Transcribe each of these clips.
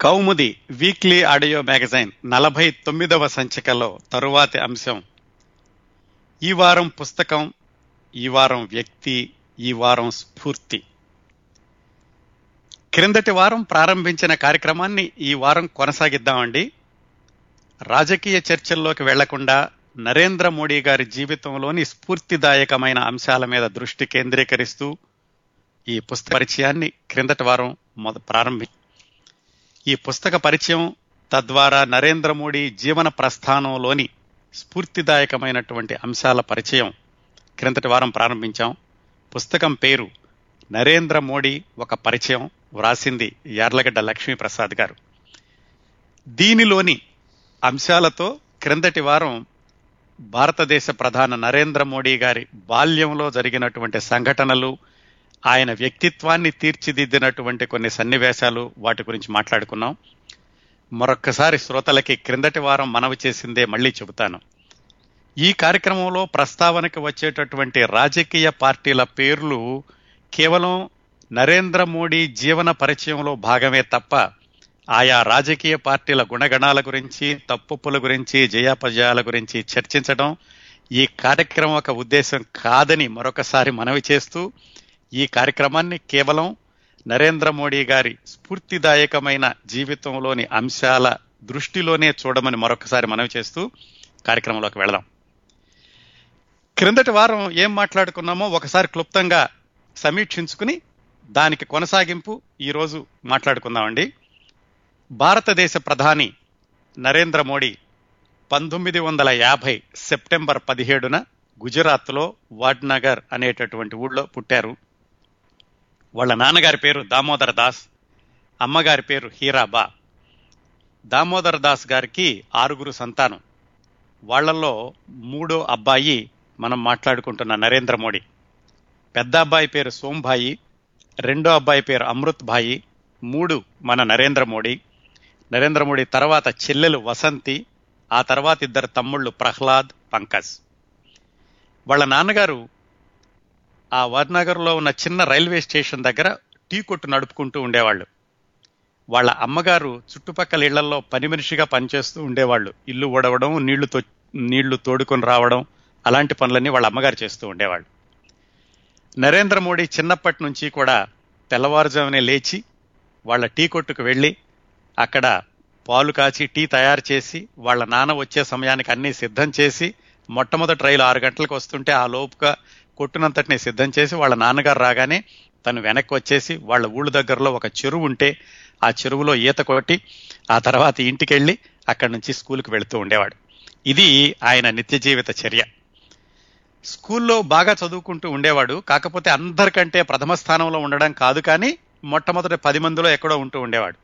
కౌముది weekly audio magazine నలభై తొమ్మిదవ సంచికలో తరువాతి అంశం. ఈ వారం పుస్తకం ఈ వారం వ్యక్తి ఈ వారం స్ఫూర్తి. క్రిందటి వారం ప్రారంభించిన కార్యక్రమాన్ని ఈ వారం కొనసాగిద్దామండి. రాజకీయ చర్చల్లోకి వెళ్ళకుండా నరేంద్ర మోడీ గారి జీవితంలోని స్ఫూర్తిదాయకమైన అంశాల మీద దృష్టి కేంద్రీకరిస్తూ ఈ పుస్తక పరిచయాన్ని క్రిందటి వారం మొద ప్రారంభి ఈ పుస్తక పరిచయం తద్వారా నరేంద్ర మోడీ జీవన ప్రస్థానంలోని స్ఫూర్తిదాయకమైనటువంటి అంశాల పరిచయం క్రిందటి వారం ప్రారంభించాం. పుస్తకం పేరు నరేంద్ర మోడీ ఒక పరిచయం వ్రాసింది యార్లగడ్డ లక్ష్మీప్రసాద్ గారు. దీనిలోని అంశాలతో క్రిందటి వారం భారతదేశ ప్రధాన నరేంద్ర మోడీ గారి బాల్యంలో జరిగినటువంటి సంఘటనలు ఆయన వ్యక్తిత్వాన్ని తీర్చిదిద్దినటువంటి కొన్ని సన్నివేశాలు వాటి గురించి మాట్లాడుకున్నాం. మరొక్కసారి శ్రోతలకి క్రిందటి వారం మనవి చేసిందే మళ్ళీ చెబుతాను. ఈ కార్యక్రమంలో ప్రస్తావనకు వచ్చేటటువంటి రాజకీయ పార్టీల పేర్లు కేవలం నరేంద్ర మోడీ జీవన పరిచయంలో భాగమే తప్ప ఆయా రాజకీయ పార్టీల గుణగణాల గురించి తప్పుల గురించి జయాపజయాల గురించి చర్చించడం ఈ కార్యక్రమం ఒక ఉద్దేశం కాదని మరొకసారి మనవి చేస్తూ ఈ కార్యక్రమాన్ని కేవలం నరేంద్ర మోడీ గారి స్ఫూర్తిదాయకమైన జీవితంలోని అంశాల దృష్టిలోనే చూడమని మరొకసారి మనవి చేస్తూ కార్యక్రమంలోకి వెళదాం. క్రిందటి వారం ఏం మాట్లాడుకున్నామో ఒకసారి క్లుప్తంగా సమీక్షించుకుని దానికి కొనసాగింపు ఈరోజు మాట్లాడుకుందామండి. భారతదేశ ప్రధాని నరేంద్ర మోడీ పంతొమ్మిది వందల యాభై సెప్టెంబర్ పదిహేడున గుజరాత్లో వాడ్నగర్ అనేటటువంటి ఊళ్ళో పుట్టారు. వాళ్ళ నాన్నగారి పేరు దామోదర్ దాస్ అమ్మగారి పేరు హీరాబా దామోదర్ దాస్ గారికి ఆరుగురు సంతానం. వాళ్ళలో మూడో అబ్బాయి మనం మాట్లాడుకుంటున్న నరేంద్ర మోడీ. పెద్ద అబ్బాయి పేరు సోంభాయి రెండో అబ్బాయి పేరు అమృత్ భాయి మూడు మన నరేంద్ర మోడీ. నరేంద్ర మోడీ తర్వాత చెల్లెలు వసంతి ఆ తర్వాత ఇద్దరు తమ్ముళ్ళు ప్రహ్లాద్ పంకజ్. వాళ్ళ నాన్నగారు ఆ వడ్నగర్లో ఉన్న చిన్న రైల్వే స్టేషన్ దగ్గర టీ కొట్టు నడుపుకుంటూ ఉండేవాళ్ళు. వాళ్ళ అమ్మగారు చుట్టుపక్కల ఇళ్ళలో పని మనిషిగా పనిచేస్తూ ఉండేవాళ్ళు. ఇల్లు ఉడవడం నీళ్ళు తో నీళ్ళు తోడుకొని రావడం అలాంటి పనులన్నీ వాళ్ళ అమ్మగారు చేస్తూ ఉండేవాళ్ళు. నరేంద్ర మోడీ చిన్నప్పటి నుంచి కూడా తెల్లవారుజామునే లేచి వాళ్ళ టీ కొట్టుకు వెళ్ళి అక్కడ పాలు కాచి టీ తయారు చేసి వాళ్ళ నాన్న వచ్చే సమయానికి అన్నీ సిద్ధం చేసి మొట్టమొదటి రైలు ఆరు గంటలకు వస్తుంటే ఆ లోపుగా కొట్టునంతటిని సిద్ధం చేసి వాళ్ళ నాన్నగారు రాగానే తను వెనక్కి వచ్చేసి వాళ్ళ ఊళ్ళ దగ్గరలో ఒక చెరువు ఉంటే ఆ చెరువులో ఈత కొట్టి ఆ తర్వాత ఇంటికి వెళ్ళి అక్కడి నుంచి స్కూల్కి వెళుతూ ఉండేవాడు. ఇది ఆయన నిత్య జీవిత చర్య. స్కూల్లో బాగా చదువుకుంటూ ఉండేవాడు. కాకపోతే అందరికంటే ప్రథమ స్థానంలో ఉండడం కాదు కానీ మొట్టమొదటి పది మందిలో ఎక్కడో ఉంటూ ఉండేవాడు.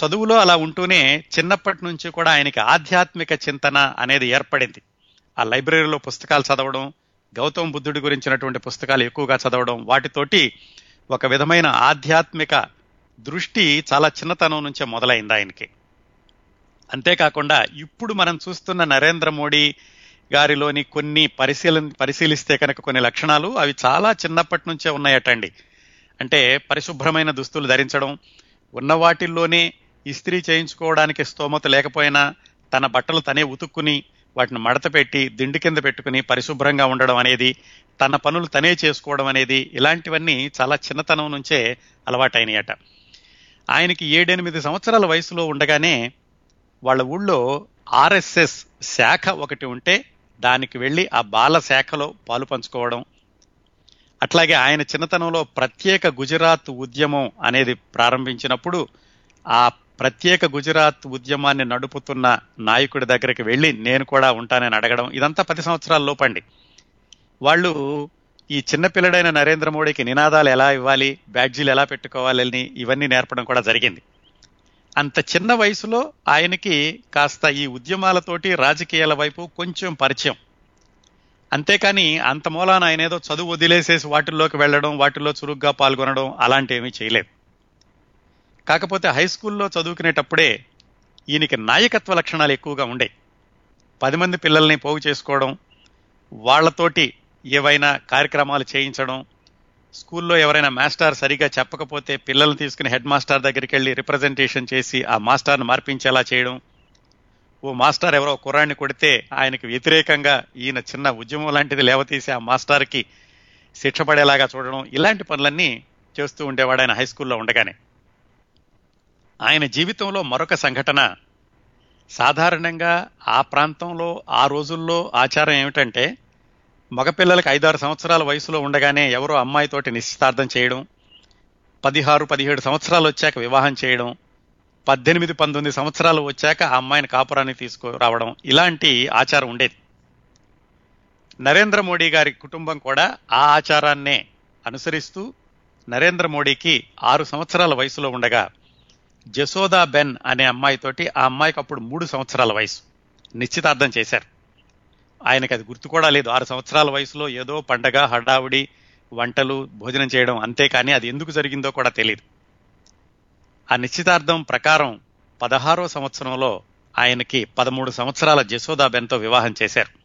చదువులో అలా ఉంటూనే చిన్నప్పటి నుంచి కూడా ఆయనకి ఆధ్యాత్మిక చింతన అనేది ఏర్పడింది. ఆ లైబ్రరీలో పుస్తకాలు చదవడం గౌతమ బుద్ధుడి గురించినటువంటి పుస్తకాలు ఎక్కువగా చదవడం వాటితోటి ఒక విధమైన ఆధ్యాత్మిక దృష్టి చాలా చిన్నతనం నుంచే మొదలైంది ఆయనకి. అంతేకాకుండా ఇప్పుడు మనం చూస్తున్న నరేంద్ర మోడీ గారిలోని కొన్ని పరిశీలన పరిశీలిస్తే కనుక కొన్ని లక్షణాలు అవి చాలా చిన్నప్పటి నుంచే ఉన్నాయటండి. అంటే పరిశుభ్రమైన దుస్తులు ధరించడం ఉన్న వాటిల్లోనే ఇస్త్రీ చేయించుకోవడానికి స్తోమత లేకపోయినా తన బట్టలు తనే ఉతుక్కుని వాటిని మడత పెట్టి దిండి కింద పెట్టుకుని పరిశుభ్రంగా ఉండడం అనేది తన పనులు తనే చేసుకోవడం అనేది ఇలాంటివన్నీ చాలా చిన్నతనం నుంచే అలవాటైనయట. ఆయనకి ఏడెనిమిది సంవత్సరాల వయసులో ఉండగానే వాళ్ళ ఊళ్ళో ఆర్ఎస్ఎస్ శాఖ ఒకటి ఉంటే దానికి వెళ్ళి ఆ బాల శాఖలో పాలు పంచుకోవడం. అట్లాగే ఆయన చిన్నతనంలో ప్రత్యేక గుజరాత్ ఉద్యమం అనేది ప్రారంభించినప్పుడు ఆ ప్రత్యేక గుజరాత్ ఉద్యమాన్ని నడుపుతున్న నాయకుడి దగ్గరికి వెళ్ళి నేను కూడా ఉంటానని అడగడం ఇదంతా పది సంవత్సరాల లోపండి. వాళ్ళు ఈ చిన్నపిల్లడైన నరేంద్ర మోడీకి నినాదాలు ఎలా ఇవ్వాలి బ్యాడ్జీలు ఎలా పెట్టుకోవాలని ఇవన్నీ నేర్పడం కూడా జరిగింది. అంత చిన్న వయసులో ఆయనకి కాస్త ఈ ఉద్యమాలతోటి రాజకీయాల వైపు కొంచెం పరిచయం. అంతేకాని అంత మూలాన ఆయన ఏదో చదువు వదిలేసేసి వాటిల్లోకి వెళ్ళడం వాటిల్లో చురుగ్గా పాల్గొనడం అలాంటివి చేయలేదు. కాకపోతే హై స్కూల్లో చదువుకునేటప్పుడే ఈయనకి నాయకత్వ లక్షణాలు ఎక్కువగా ఉండే. పది మంది పిల్లల్ని పోగు చేసుకోవడం వాళ్ళతోటి ఏవైనా కార్యక్రమాలు చేయించడం స్కూల్లో ఎవరైనా మాస్టర్ సరిగా చెప్పకపోతే పిల్లల్ని తీసుకుని హెడ్ మాస్టర్ దగ్గరికి వెళ్ళి రిప్రజెంటేషన్ చేసి ఆ మాస్టర్ని మార్పించేలా చేయడం. ఓ మాస్టర్ ఎవరో కుర్రాన్ని కొడితే ఆయనకు వ్యతిరేకంగా ఈయన చిన్న ఉద్యమం లాంటిది లేవతీసి ఆ మాస్టర్కి శిక్ష పడేలాగా చూడడం ఇలాంటి పనులన్నీ చేస్తూ ఉండేవాడు ఆయన హై స్కూల్లో ఉండగానే. ఆయన జీవితంలో మరొక సంఘటన. సాధారణంగా ఆ ప్రాంతంలో ఆ రోజుల్లో ఆచారం ఏమిటంటే మగపిల్లలకు ఐదారు సంవత్సరాల వయసులో ఉండగానే ఎవరో అమ్మాయితోటి నిశ్చితార్థం చేయడం పదిహారు పదిహేడు సంవత్సరాలు వచ్చాక వివాహం చేయడం పద్దెనిమిది పంతొమ్మిది సంవత్సరాలు వచ్చాక ఆ అమ్మాయిని కాపురానికి తీసుకురావడం ఇలాంటి ఆచారం ఉండేది. నరేంద్ర మోడీ గారి కుటుంబం కూడా ఆ ఆచారాన్నే అనుసరిస్తూ నరేంద్ర మోడీకి ఆరు సంవత్సరాల వయసులో ఉండగా జసోదా బెన్ అనే అమ్మాయితోటి ఆ అమ్మాయికి అప్పుడు మూడు సంవత్సరాల వయసు. నిశ్చితార్థం చేశారు. ఆయనకి అది గుర్తు కూడా లేదు. ఆరు సంవత్సరాల వయసులో ఏదో పండగ హడావుడి వంటలు భోజనం చేయడం అంతేకాని అది ఎందుకు జరిగిందో కూడా తెలియదు ఆ నిశ్చితార్థం ప్రకారం పదహారో సంవత్సరంలో ఆయనకి పదమూడు సంవత్సరాల జసోదాబెన్తో వివాహం చేశారు.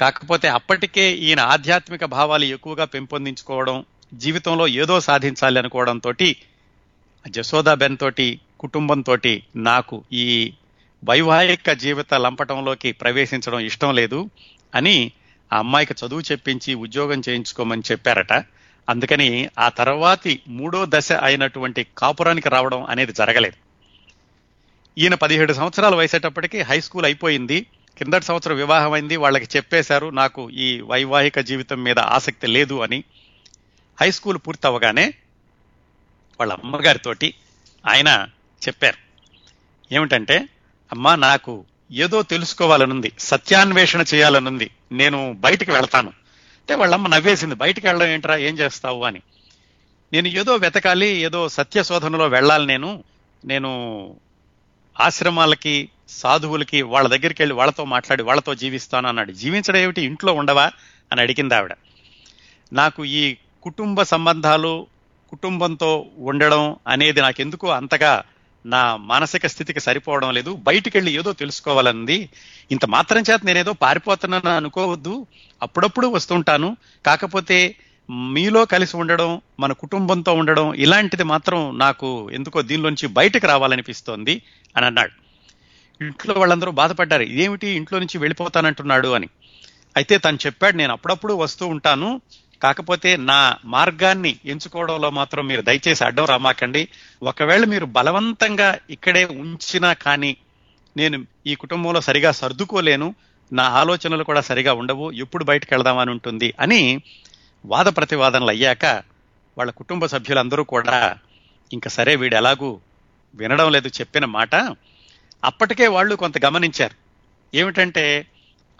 కాకపోతే అప్పటికే ఈయన ఆధ్యాత్మిక భావాలు ఎక్కువగా పెంపొందించుకోవడం జీవితంలో ఏదో సాధించాలి అనుకోవడంతో జశోదాబెన్ తోటి కుటుంబంతో నాకు ఈ వైవాహిక జీవిత లంపటంలోకి ప్రవేశించడం ఇష్టం లేదు అని ఆ అమ్మాయికి చదువు చెప్పించి ఉద్యోగం చేయించుకోమని చెప్పారట. అందుకని ఆ తర్వాతి మూడో దశ అయినటువంటి కాపురానికి రావడం అనేది జరగలేదు. ఈయన పదిహేడు సంవత్సరాలు వయసేటప్పటికి హై స్కూల్ అయిపోయింది. కిందటి సంవత్సరం వివాహం అయింది వాళ్ళకి చెప్పేశారు నాకు ఈ వైవాహిక జీవితం మీద ఆసక్తి లేదు అని. హై స్కూల్ పూర్తి అవ్వగానే వాళ్ళ అమ్మగారితోటి ఆయన చెప్పారు. ఏమిటంటే అమ్మా నాకు ఏదో తెలుసుకోవాలనుంది సత్యాన్వేషణ చేయాలనుంది నేను బయటికి వెళ్తాను. అంటే వాళ్ళమ్మ నవ్వేసింది బయటికి వెళ్ళడం ఏంట్రా ఏం చేస్తావు అని. నేను ఏదో వెతకాలి ఏదో సత్య శోధనలో వెళ్ళాలి నేను నేను ఆశ్రమాలకి సాధువులకి వాళ్ళ దగ్గరికి వెళ్ళి వాళ్ళతో మాట్లాడి వాళ్ళతో జీవిస్తాను అన్నాడు. జీవించడం ఏమిటి? ఇంట్లో ఉండవా? అని అడిగింది ఆవిడ. నాకు ఈ కుటుంబ సంబంధాలు కుటుంబంతో ఉండడం అనేది నాకెందుకో అంతగా నా మానసిక స్థితికి సరిపోవడం లేదు. బయటికి వెళ్ళి ఏదో తెలుసుకోవాలన్నది ఇంత మాత్రం చేత నేనేదో పారిపోతున్నాను అనుకోవద్దు. అప్పుడప్పుడు వస్తుంటాను. కాకపోతే మీలో కలిసి ఉండడం మన కుటుంబంతో ఉండడం ఇలాంటిది మాత్రం నాకు ఎందుకో దీనిలోంచి బయటకు రావాలనిపిస్తోంది అని అన్నాడు. ఇంట్లో వాళ్ళందరూ బాధపడ్డారు. ఏమిటి ఇంట్లో నుంచి వెళ్ళిపోతానంటున్నాడు అని. అయితే తను చెప్పాడు నేను అప్పుడప్పుడు వస్తూ ఉంటాను. కాకపోతే నా మార్గాన్ని ఎంచుకోవడంలో మాత్రం మీరు దయచేసి అడ్డం రామాకండి. ఒకవేళ మీరు బలవంతంగా ఇక్కడే ఉంచినా కానీ నేను ఈ కుటుంబంలో సరిగా సర్దుకోలేను నా ఆలోచనలు కూడా సరిగా ఉండవు ఎప్పుడు బయటకు వెళదామని ఉంటుంది అని వాద ప్రతివాదనలు అయ్యాక వాళ్ళ కుటుంబ సభ్యులందరూ కూడా ఇంకా సరే వీడు ఎలాగూ వినడం లేదు చెప్పిన మాట అప్పటికే వాళ్ళు కొంత గమనించారు. ఏమిటంటే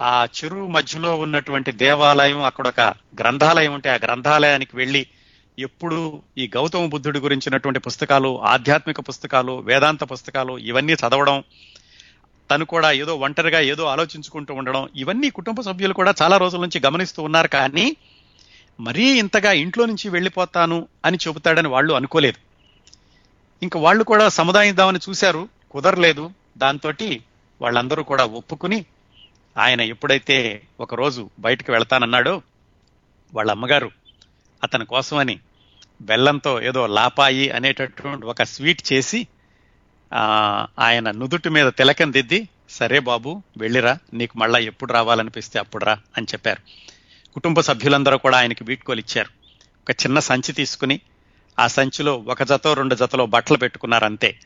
ఆ చెరువు మధ్యలో ఉన్నటువంటి దేవాలయం అక్కడ ఒక గ్రంథాలయం ఉంటే ఆ గ్రంథాలయానికి వెళ్ళి ఎప్పుడు ఈ గౌతమ బుద్ధుడి గురించినటువంటి పుస్తకాలు ఆధ్యాత్మిక పుస్తకాలు వేదాంత పుస్తకాలు ఇవన్నీ చదవడం తను కూడా ఏదో ఒంటరిగా ఏదో ఆలోచించుకుంటూ ఉండడం ఇవన్నీ కుటుంబ సభ్యులు కూడా చాలా రోజుల నుంచి గమనిస్తూ ఉన్నారు. కానీ మరీ ఇంతగా ఇంట్లో నుంచి వెళ్ళిపోతాను అని చెబుతాడని వాళ్ళు అనుకోలేదు. ఇంకా వాళ్ళు కూడా సముదాయిద్దామని చూశారు. కుదరలేదు. దాంతో వాళ్ళందరూ కూడా ఒప్పుకుని ఆయన ఎప్పుడైతే ఒకరోజు బయటకు వెళ్తానన్నాడో వాళ్ళ అమ్మగారు అతని కోసమని బెల్లంతో ఏదో లాపాయి అనేటటువంటి ఒక స్వీట్ చేసి ఆయన నుదుటి మీద తిలకం దిద్ది సరే బాబు వెళ్ళిరా నీకు మళ్ళా ఎప్పుడు రావాలనిపిస్తే అప్పుడు రా అని చెప్పారు. కుటుంబ సభ్యులందరూ కూడా ఆయనకి వీడ్కోలు ఇచ్చారు. ఒక చిన్న సంచి తీసుకుని ఆ సంచిలో ఒక జతో రెండు జతలో బట్టలు పెట్టుకున్నారు అంతే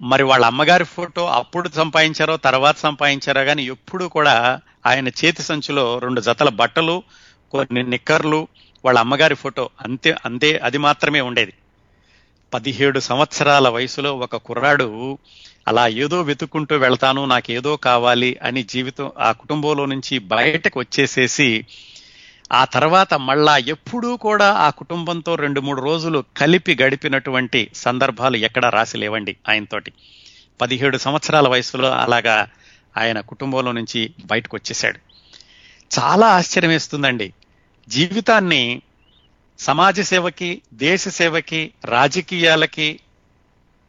మరి వాళ్ళ అమ్మగారి ఫోటో అప్పుడు సంపాదించారో తర్వాత సంపాదించారో కానీ ఎప్పుడు కూడా ఆయన చేతి సంచిలో రెండు జతల బట్టలు కొన్ని నిక్కర్లు వాళ్ళ అమ్మగారి ఫోటో అంతే అంతే అది మాత్రమే ఉండేది. పదిహేడు సంవత్సరాల వయసులో ఒక కుర్రాడు అలా ఏదో వెతుక్కుంటూ వెళ్తాను నాకు ఏదో కావాలి అని జీవితం ఆ కుటుంబంలో నుంచి బయటకు వచ్చేసేసి ఆ తర్వాత మళ్ళా ఎప్పుడూ కూడా ఆ కుటుంబంతో రెండు మూడు రోజులు కలిపి గడిపినటువంటి సందర్భాలు ఎక్కడా రాసి లేవండి ఆయనతోటి. పదిహేడు సంవత్సరాల వయసులో అలాగా ఆయన కుటుంబంలో నుంచి బయటకు వచ్చేసాడు చాలా ఆశ్చర్యం వేస్తుందండి జీవితాన్ని సమాజ సేవకి దేశ సేవకి రాజకీయాలకి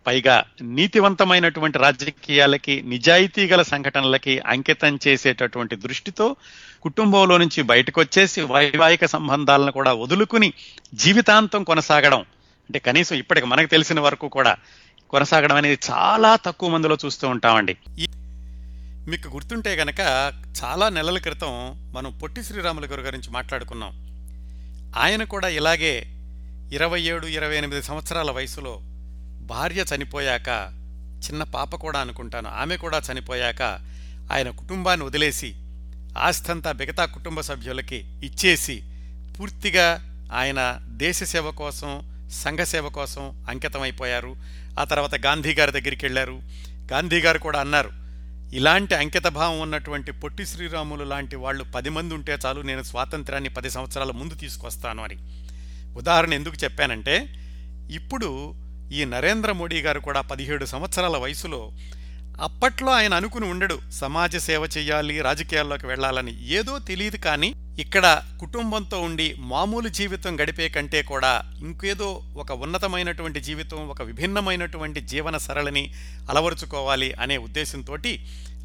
పైగా నీతివంతమైనటువంటి రాజకీయాలకి నిజాయితీ గల సంఘటనలకి అంకితం చేసేటటువంటి దృష్టితో కుటుంబంలో నుంచి బయటకు వచ్చేసి వైవాహిక సంబంధాలను కూడా వదులుకుని జీవితాంతం కొనసాగడం. అంటే కనీసం ఇప్పటికి మనకు తెలిసిన వరకు కూడా కొనసాగడం అనేది చాలా తక్కువ మందిలో చూస్తూ ఉంటామండి. మీకు గుర్తుంటే గనక చాలా నెలల క్రితం మనం పొట్టి శ్రీరాములు గారి గురించి మాట్లాడుకున్నాం. ఆయన కూడా ఇలాగే ఇరవై ఏడు ఇరవై ఎనిమిది సంవత్సరాల వయసులో భార్య చనిపోయాక చిన్న పాప కూడా అనుకుంటాను ఆమె కూడా చనిపోయాక ఆయన కుటుంబాన్ని వదిలేసి ఆస్తంతా మిగతా కుటుంబ సభ్యులకి ఇచ్చేసి పూర్తిగా ఆయన దేశ సేవ కోసం సంఘ సేవ కోసం అంకితమైపోయారు. ఆ తర్వాత గాంధీ గారి దగ్గరికి వెళ్ళారు. గాంధీ గారు కూడా అన్నారు ఇలాంటి అంకిత భావం ఉన్నటువంటి పొట్టి శ్రీరాములు లాంటి వాళ్ళు పది మంది ఉంటే చాలు నేను స్వాతంత్రాన్ని పది సంవత్సరాల ముందు తీసుకొస్తాను అని. ఉదాహరణ ఎందుకు చెప్పానంటే ఇప్పుడు ఈ నరేంద్ర మోడీ గారు కూడా పదిహేడు సంవత్సరాల వయసులో అప్పట్లో ఆయన అనుకుని ఉండడు సమాజ సేవ చేయాలి రాజకీయాల్లోకి వెళ్ళాలని. ఏదో తెలియదు కానీ ఇక్కడ కుటుంబంతో ఉండి మామూలు జీవితం గడిపే కంటే కూడా ఇంకేదో ఒక ఉన్నతమైనటువంటి జీవితం ఒక విభిన్నమైనటువంటి జీవన సరళిని అలవరుచుకోవాలి అనే ఉద్దేశంతో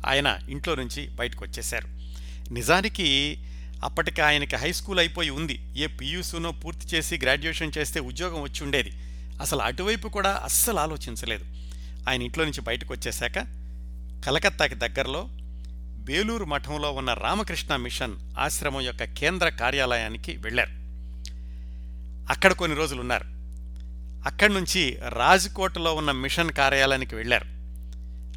ఆయన ఇంట్లో నుంచి బయటకు వచ్చేశారు నిజానికి అప్పటికి ఆయనకి హై స్కూల్ అయిపోయి ఉంది. ఏ పియూసీనో పూర్తి చేసి గ్రాడ్యుయేషన్ చేస్తే ఉద్యోగం వచ్చి ఉండేది. అసలు అటువైపు కూడా అస్సలు ఆలోచించలేదు. ఆయన ఇంట్లో నుంచి బయటకు వచ్చేశాక కలకత్తాకి దగ్గరలో బేలూరు మఠంలో ఉన్న రామకృష్ణ మిషన్ ఆశ్రమం యొక్క కేంద్ర కార్యాలయానికి వెళ్ళారు. అక్కడ కొన్ని రోజులు ఉన్నారు. అక్కడి నుంచి రాజ్కోట్లో ఉన్న మిషన్ కార్యాలయానికి వెళ్ళారు.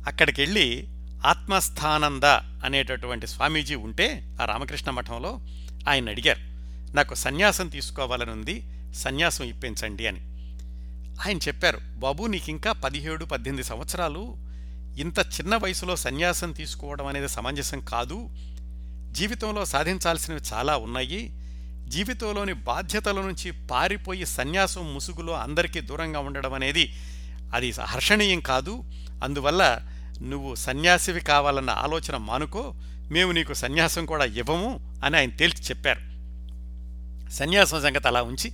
అక్కడికి వెళ్ళి ఆత్మస్థానంద అనేటటువంటి స్వామీజీ ఉంటే ఆ రామకృష్ణ మఠంలో ఆయన అడిగారు నాకు సన్యాసం తీసుకోవాలని ఉంది సన్యాసం ఇప్పించండి అని. ఆయన చెప్పారు బాబు నీకింకా పదిహేడు పద్దెనిమిది సంవత్సరాలు. ఇంత చిన్న వయసులో సన్యాసం తీసుకోవడం అనేది సమంజసం కాదు. జీవితంలో సాధించాల్సినవి చాలా ఉన్నాయి. జీవితంలోని బాధ్యతల నుంచి పారిపోయి సన్యాసం ముసుగులో అందరికీ దూరంగా ఉండడం అనేది అది హర్షణీయం కాదు. అందువల్ల నువ్వు సన్యాసివి కావాలన్న ఆలోచన మానుకో. మేము నీకు సన్యాసం కూడా ఇవ్వము అని ఆయన తేల్చి చెప్పారు. సన్యాసం సంగతి అలా ఉంచి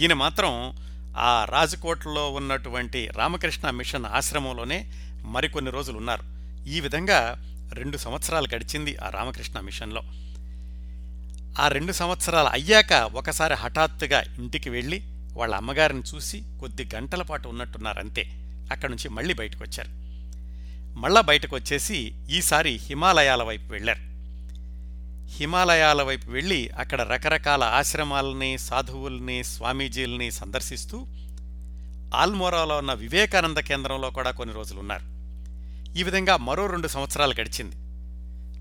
ఈయన మాత్రం ఆ రాజకోట్లో ఉన్నటువంటి రామకృష్ణ మిషన్ ఆశ్రమంలోనే మరికొన్ని రోజులు ఉన్నారు ఈ విధంగా రెండు సంవత్సరాలు గడిచింది ఆ రామకృష్ణ మిషన్లో. ఆ రెండు సంవత్సరాలు అయ్యాక ఒకసారి హఠాత్తుగా ఇంటికి వెళ్ళి వాళ్ళ అమ్మగారిని చూసి కొద్ది గంటల పాటు ఉన్నట్టున్నారంతే. అక్కడి నుంచి మళ్ళీ బయటకు వచ్చారు మళ్ళా బయటకు వచ్చేసి ఈసారి హిమాలయాల వైపు వెళ్ళారు. హిమాలయాల వైపు వెళ్ళి అక్కడ రకరకాల ఆశ్రమాలని సాధువుల్ని స్వామీజీల్ని సందర్శిస్తూ ఆల్మోరాలో ఉన్న వివేకానంద కేంద్రంలో కూడా కొన్ని రోజులు ఉన్నారు ఈ విధంగా మరో రెండు సంవత్సరాలు గడిచింది.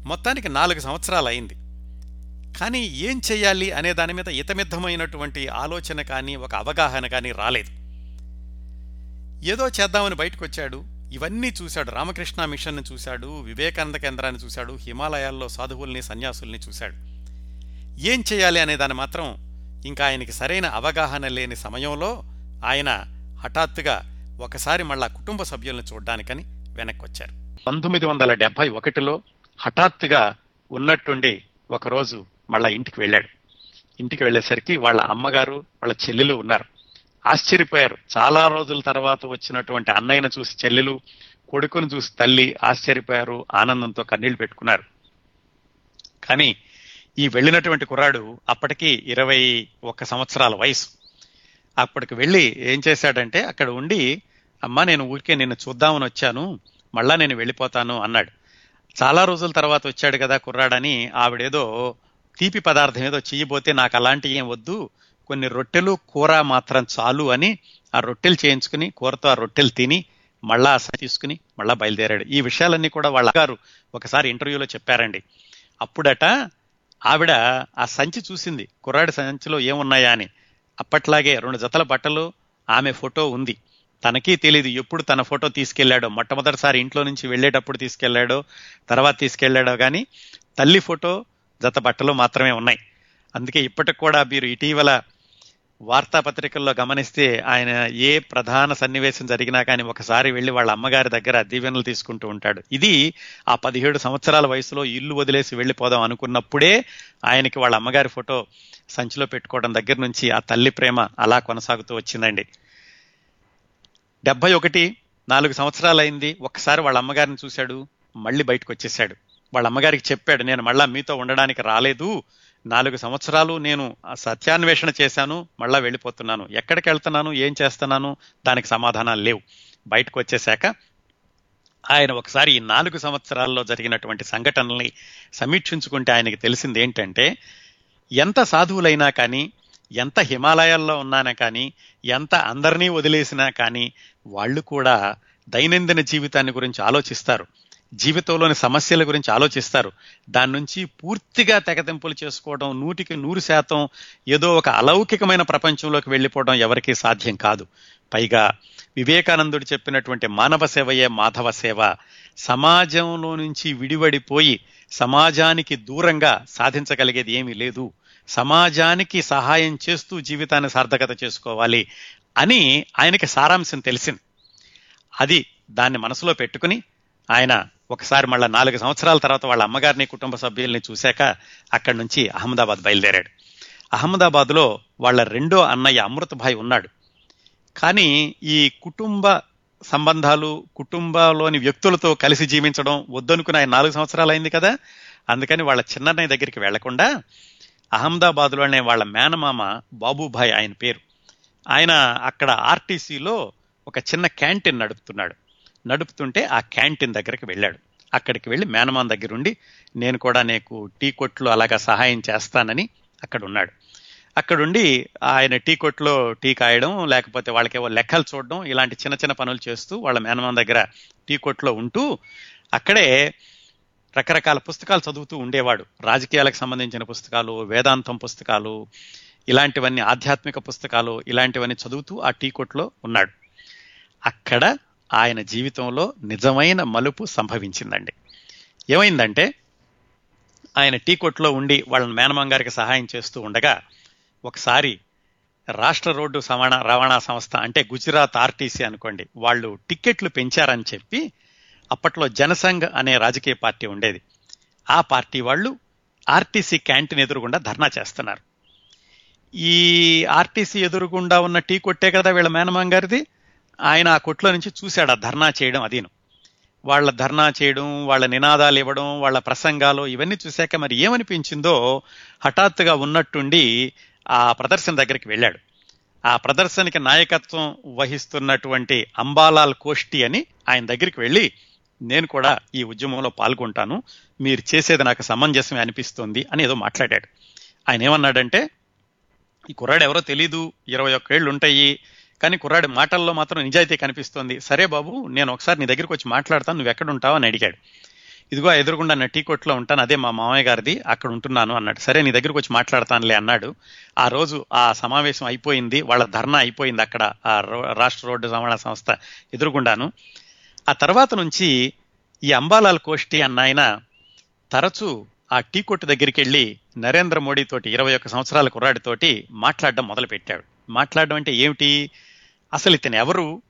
మొత్తానికి నాలుగు సంవత్సరాలు అయింది కానీ ఏం చెయ్యాలి అనే దాని మీద ఇతమిద్ధమైనటువంటి ఆలోచన కానీ ఒక అవగాహన కానీ రాలేదు. ఏదో చేద్దామని బయటకు వచ్చాడు ఇవన్నీ చూశాడు. రామకృష్ణ మిషన్ని చూశాడు. వివేకానంద కేంద్రాన్ని చూశాడు. హిమాలయాల్లో సాధువుల్ని సన్యాసుల్ని చూశాడు. ఏం చేయాలి అనేదాన్ని మాత్రం ఇంకా ఆయనకి సరైన అవగాహన లేని సమయంలో ఆయన హఠాత్తుగా ఒకసారి మళ్ళా కుటుంబ సభ్యుల్ని చూడడానికని వెనక్కి వచ్చారు పంతొమ్మిది వందల డెబ్బై ఒకటిలో హఠాత్తుగా ఉన్నట్టుండి ఒకరోజు మళ్ళా ఇంటికి వెళ్ళాడు. ఇంటికి వెళ్ళేసరికి వాళ్ళ అమ్మగారు వాళ్ళ చెల్లెలు ఉన్నారు. ఆశ్చర్యపోయారు. చాలా రోజుల తర్వాత వచ్చినటువంటి అన్నయ్యను చూసి చెల్లెలు కొడుకును చూసి తల్లి ఆశ్చర్యపోయారు ఆనందంతో కన్నీళ్ళు పెట్టుకున్నారు. కానీ ఈ వెళ్ళినటువంటి కుర్రాడు అప్పటికి ఇరవై ఒక్క సంవత్సరాల వయసు. అప్పటికి వెళ్ళి ఏం చేశాడంటే అక్కడ ఉండి అమ్మా నేను ఊరికే నిన్ను చూద్దామని వచ్చాను మళ్ళా నేను వెళ్ళిపోతాను అన్నాడు. చాలా రోజుల తర్వాత వచ్చాడు కదా కుర్రాడని ఆవిడేదో తీపి పదార్థం ఏదో చెయ్యబోతే నాకు అలాంటి ఏం వద్దు కొన్ని రొట్టెలు కూర మాత్రం చాలు అని ఆ రొట్టెలు చేయించుకుని కూరతో ఆ రొట్టెలు తిని మళ్ళా ఆ తీసుకుని మళ్ళా బయలుదేరాడు. ఈ విషయాలన్నీ కూడా వాళ్ళ గారు ఒకసారి ఇంటర్వ్యూలో చెప్పారండి. అప్పుడట ఆవిడ ఆ సంచి చూసింది. కుర్రాడి సంచిలో ఏమున్నాయా అని. అప్పట్లాగే రెండు జతల బట్టలు ఆమె ఫోటో ఉంది. తనకీ తెలియదు ఎప్పుడు తన ఫోటో తీసుకెళ్ళాడో మొట్టమొదటిసారి ఇంట్లో నుంచి వెళ్ళేటప్పుడు తీసుకెళ్ళాడో తర్వాత తీసుకెళ్ళాడో కానీ తల్లి ఫోటో జత బట్టలు మాత్రమే ఉన్నాయి. అందుకే ఇప్పటికి కూడా మీరు ఇటీవల వార్తాపత్రికల్లో గమనిస్తే ఆయన ఏ ప్రధాన సన్నివేశం జరిగినా కానీ ఒకసారి వెళ్ళి వాళ్ళ అమ్మగారి దగ్గర దీవెనలు తీసుకుంటూ ఉంటాడు. ఇది ఆ పదిహేడు సంవత్సరాల వయసులో ఇల్లు వదిలేసి వెళ్ళిపోదాం అనుకున్నప్పుడే ఆయనకి వాళ్ళ అమ్మగారి ఫోటో సంచిలో పెట్టుకోవడం దగ్గర నుంచి ఆ తల్లి ప్రేమ అలా కొనసాగుతూ వచ్చిందండి. డెబ్బై ఒకటి నాలుగు సంవత్సరాలు అయింది ఒక్కసారి వాళ్ళ అమ్మగారిని చూశాడు మళ్ళీ బయటకు వచ్చేసాడు వాళ్ళ అమ్మగారికి చెప్పాడు నేను మళ్ళా మీతో ఉండడానికి రాలేదు నాలుగు సంవత్సరాలు నేను ఆ సత్యాన్వేషణ చేశాను మళ్ళా వెళ్ళిపోతున్నాను. ఎక్కడికి వెళ్తున్నాను ఏం చేస్తున్నాను దానికి సమాధానాలు లేవు. బయటకు వచ్చేశాక ఆయన ఒకసారి ఈ నాలుగు సంవత్సరాల్లో జరిగినటువంటి సంఘటనల్ని సమీక్షించుకుంటే ఆయనకి తెలిసింది ఏంటంటే ఎంత సాధువులైనా కానీ ఎంత హిమాలయాల్లో ఉన్నానా కానీ ఎంత అందరినీ వదిలేసినా కానీ వాళ్ళు కూడా దైనందిన జీవితాన్ని గురించి ఆలోచిస్తారు. జీవితంలోని సమస్యల గురించి ఆలోచిస్తారు. దాని నుంచి పూర్తిగా తెగతింపులు చేసుకోవడం నూటికి నూరు శాతం ఏదో ఒక అలౌకికమైన ప్రపంచంలోకి వెళ్ళిపోవడం ఎవరికీ సాధ్యం కాదు. పైగా వివేకానందుడు చెప్పినటువంటి మానవ సేవయే మాధవ సేవ. సమాజంలో నుంచి విడివడిపోయి సమాజానికి దూరంగా సాధించగలిగేది ఏమీ లేదు. సమాజానికి సహాయం చేస్తూ జీవితాన్ని సార్థకత చేసుకోవాలి అని ఆయనకి సారాంశం తెలిసింది. అది దాన్ని మనసులో పెట్టుకుని ఆయన ఒకసారి మళ్ళీ నాలుగు సంవత్సరాల తర్వాత వాళ్ళ అమ్మగారిని కుటుంబ సభ్యుల్ని చూశాక అక్కడి నుంచి అహ్మదాబాద్ బయలుదేరాడు. అహ్మదాబాద్లో వాళ్ళ రెండో అన్నయ్య అమృతభాయ్ ఉన్నాడు. కానీ ఈ కుటుంబ సంబంధాలు కుటుంబంలోని వ్యక్తులతో కలిసి జీవించడం వద్దనుకుని ఆయన నాలుగు సంవత్సరాలు అయింది కదా అందుకని వాళ్ళ చిన్నన్నయ్య దగ్గరికి వెళ్ళకుండా అహ్మదాబాద్లోనే వాళ్ళ మేనమామ బాబుభాయ్ ఆయన పేరు. ఆయన అక్కడ ఆర్టీసీలో ఒక చిన్న క్యాంటీన్ నడుపుతున్నాడు. నడుపుతుంటే ఆ క్యాంటీన్ దగ్గరికి వెళ్ళాడు. అక్కడికి వెళ్ళి మేనమాన్ దగ్గర ఉండి నేను కూడా నీకు టీ కొట్లు అలాగా సహాయం చేస్తానని అక్కడ ఉన్నాడు అక్కడుండి ఆయన టీ కొట్లో టీ కాయడం లేకపోతే వాళ్ళకేవో లెక్కలు చూడడం ఇలాంటి చిన్న చిన్న పనులు చేస్తూ వాళ్ళ మేనమాన్ దగ్గర టీ కొట్లో ఉంటూ అక్కడే రకరకాల పుస్తకాలు చదువుతూ ఉండేవాడు. రాజకీయాలకు సంబంధించిన పుస్తకాలు వేదాంతం పుస్తకాలు ఇలాంటివన్నీ ఆధ్యాత్మిక పుస్తకాలు ఇలాంటివన్నీ చదువుతూ ఆ టీ కొట్లో ఉన్నాడు. అక్కడ ఆయన జీవితంలో నిజమైన మలుపు సంభవించిందండి. ఏమైందంటే ఆయన టీ కొట్లో ఉండి వాళ్ళ మేనమాం గారికి సహాయం చేస్తూ ఉండగా ఒకసారి రాష్ట్ర రోడ్డు సమాణ రవాణా సంస్థ అంటే గుజరాత్ ఆర్టీసీ అనుకోండి వాళ్ళు టిక్కెట్లు పెంచారని చెప్పి అప్పట్లో జనసంఘ్ అనే రాజకీయ పార్టీ ఉండేది. ఆ పార్టీ వాళ్ళు ఆర్టీసీ క్యాంటీన్ ఎదురుగుండా ధర్నా చేస్తున్నారు. ఈ ఆర్టీసీ ఎదురుగుండా ఉన్న టీ కొట్టే కదా వీళ్ళ మేనమాం గారిది? ఆయన ఆ కొట్లో నుంచి చూశాడు ఆ ధర్నా చేయడం అదీను. వాళ్ళ ధర్నా చేయడం వాళ్ళ నినాదాలు ఇవ్వడం వాళ్ళ ప్రసంగాలు ఇవన్నీ చూశాక మరి ఏమనిపించిందో హఠాత్తుగా ఉన్నట్టుండి ఆ ప్రదర్శన దగ్గరికి వెళ్ళాడు. ఆ ప్రదర్శనకి నాయకత్వం వహిస్తున్నటువంటి అంబాలాల్ కోష్టి అని ఆయన దగ్గరికి వెళ్ళి నేను కూడా ఈ ఉద్యమంలో పాల్గొంటాను. మీరు చేసేది నాకు సమంజసమే అనిపిస్తోంది అని ఏదో మాట్లాడాడు. ఆయన ఏమన్నాడంటే ఈ కుర్రాడు ఎవరో తెలీదు. ఇరవై ఒక్క ఏళ్ళు ఉంటాయి. కానీ కుర్రాడి మాటల్లో మాత్రం నిజాయితీ కనిపిస్తోంది. సరే బాబు నేను ఒకసారి నీ దగ్గరికి వచ్చి మాట్లాడతాను. నువ్వు ఎక్కడ ఉంటావు అని అడిగాడు. ఇదిగో ఎదురుగుండా నా టీ కొట్లో ఉంటాను. అదే మా మామయ్య గారిది. అక్కడ ఉంటున్నాను అన్నాడు. సరే నీ దగ్గరికి వచ్చి మాట్లాడతానులే అన్నాడు. ఆ రోజు ఆ సమావేశం అయిపోయింది. వాళ్ళ ధర్నా అయిపోయింది అక్కడ ఆ రాష్ట్ర రోడ్డు రవాణా సంస్థ ఎదురుగుండాను. ఆ తర్వాత నుంచి ఈ అంబాలాల్ కోష్టి అన్న ఆయన తరచూ ఆ టీ కొట్టు దగ్గరికి వెళ్ళి నరేంద్ర మోడీ తోటి ఇరవై ఒక్క సంవత్సరాల కుర్రాడితోటి మాట్లాడడం మొదలుపెట్టాడు. మాట్లాడడం అంటే ఏమిటి? అసలు ఇతను ఎవరు?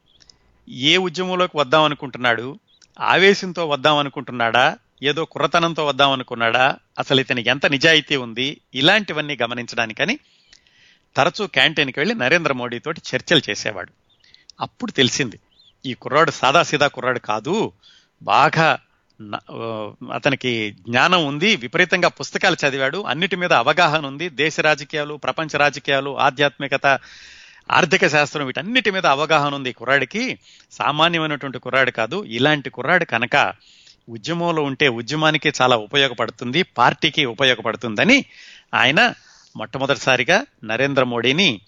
ఏ ఉద్యమంలోకి వద్దాం అనుకుంటున్నాడు? ఆవేశంతో వద్దాం అనుకుంటున్నాడా? ఏదో కుర్రతనంతో వద్దాం అనుకున్నాడా? అసలు ఇతనికి ఎంత నిజాయితీ ఉంది? ఇలాంటివన్నీ గమనించడానికని తరచూ క్యాంటీన్కి వెళ్ళి నరేంద్ర మోడీతోటి చర్చలు చేసేవాడు. అప్పుడు తెలిసింది ఈ కుర్రాడు సాదాసీదా కుర్రాడు కాదు. బాగా అతనికి జ్ఞానం ఉంది విపరీతంగా పుస్తకాలు చదివాడు. అన్నిటి మీద అవగాహన ఉంది. దేశ రాజకీయాలు ప్రపంచ రాజకీయాలు ఆధ్యాత్మికత ఆర్థిక శాస్త్రం వీటన్నిటి మీద అవగాహన ఉంది కుర్రాడికి. సామాన్యమైనటువంటి కుర్రాడు కాదు ఇలాంటి కుర్రాడు కనుక ఉద్యమంలో ఉంటే ఉద్యమానికి చాలా ఉపయోగపడుతుంది పార్టీకి ఉపయోగపడుతుందని ఆయన మొట్టమొదటిసారిగా నరేంద్ర మోడీని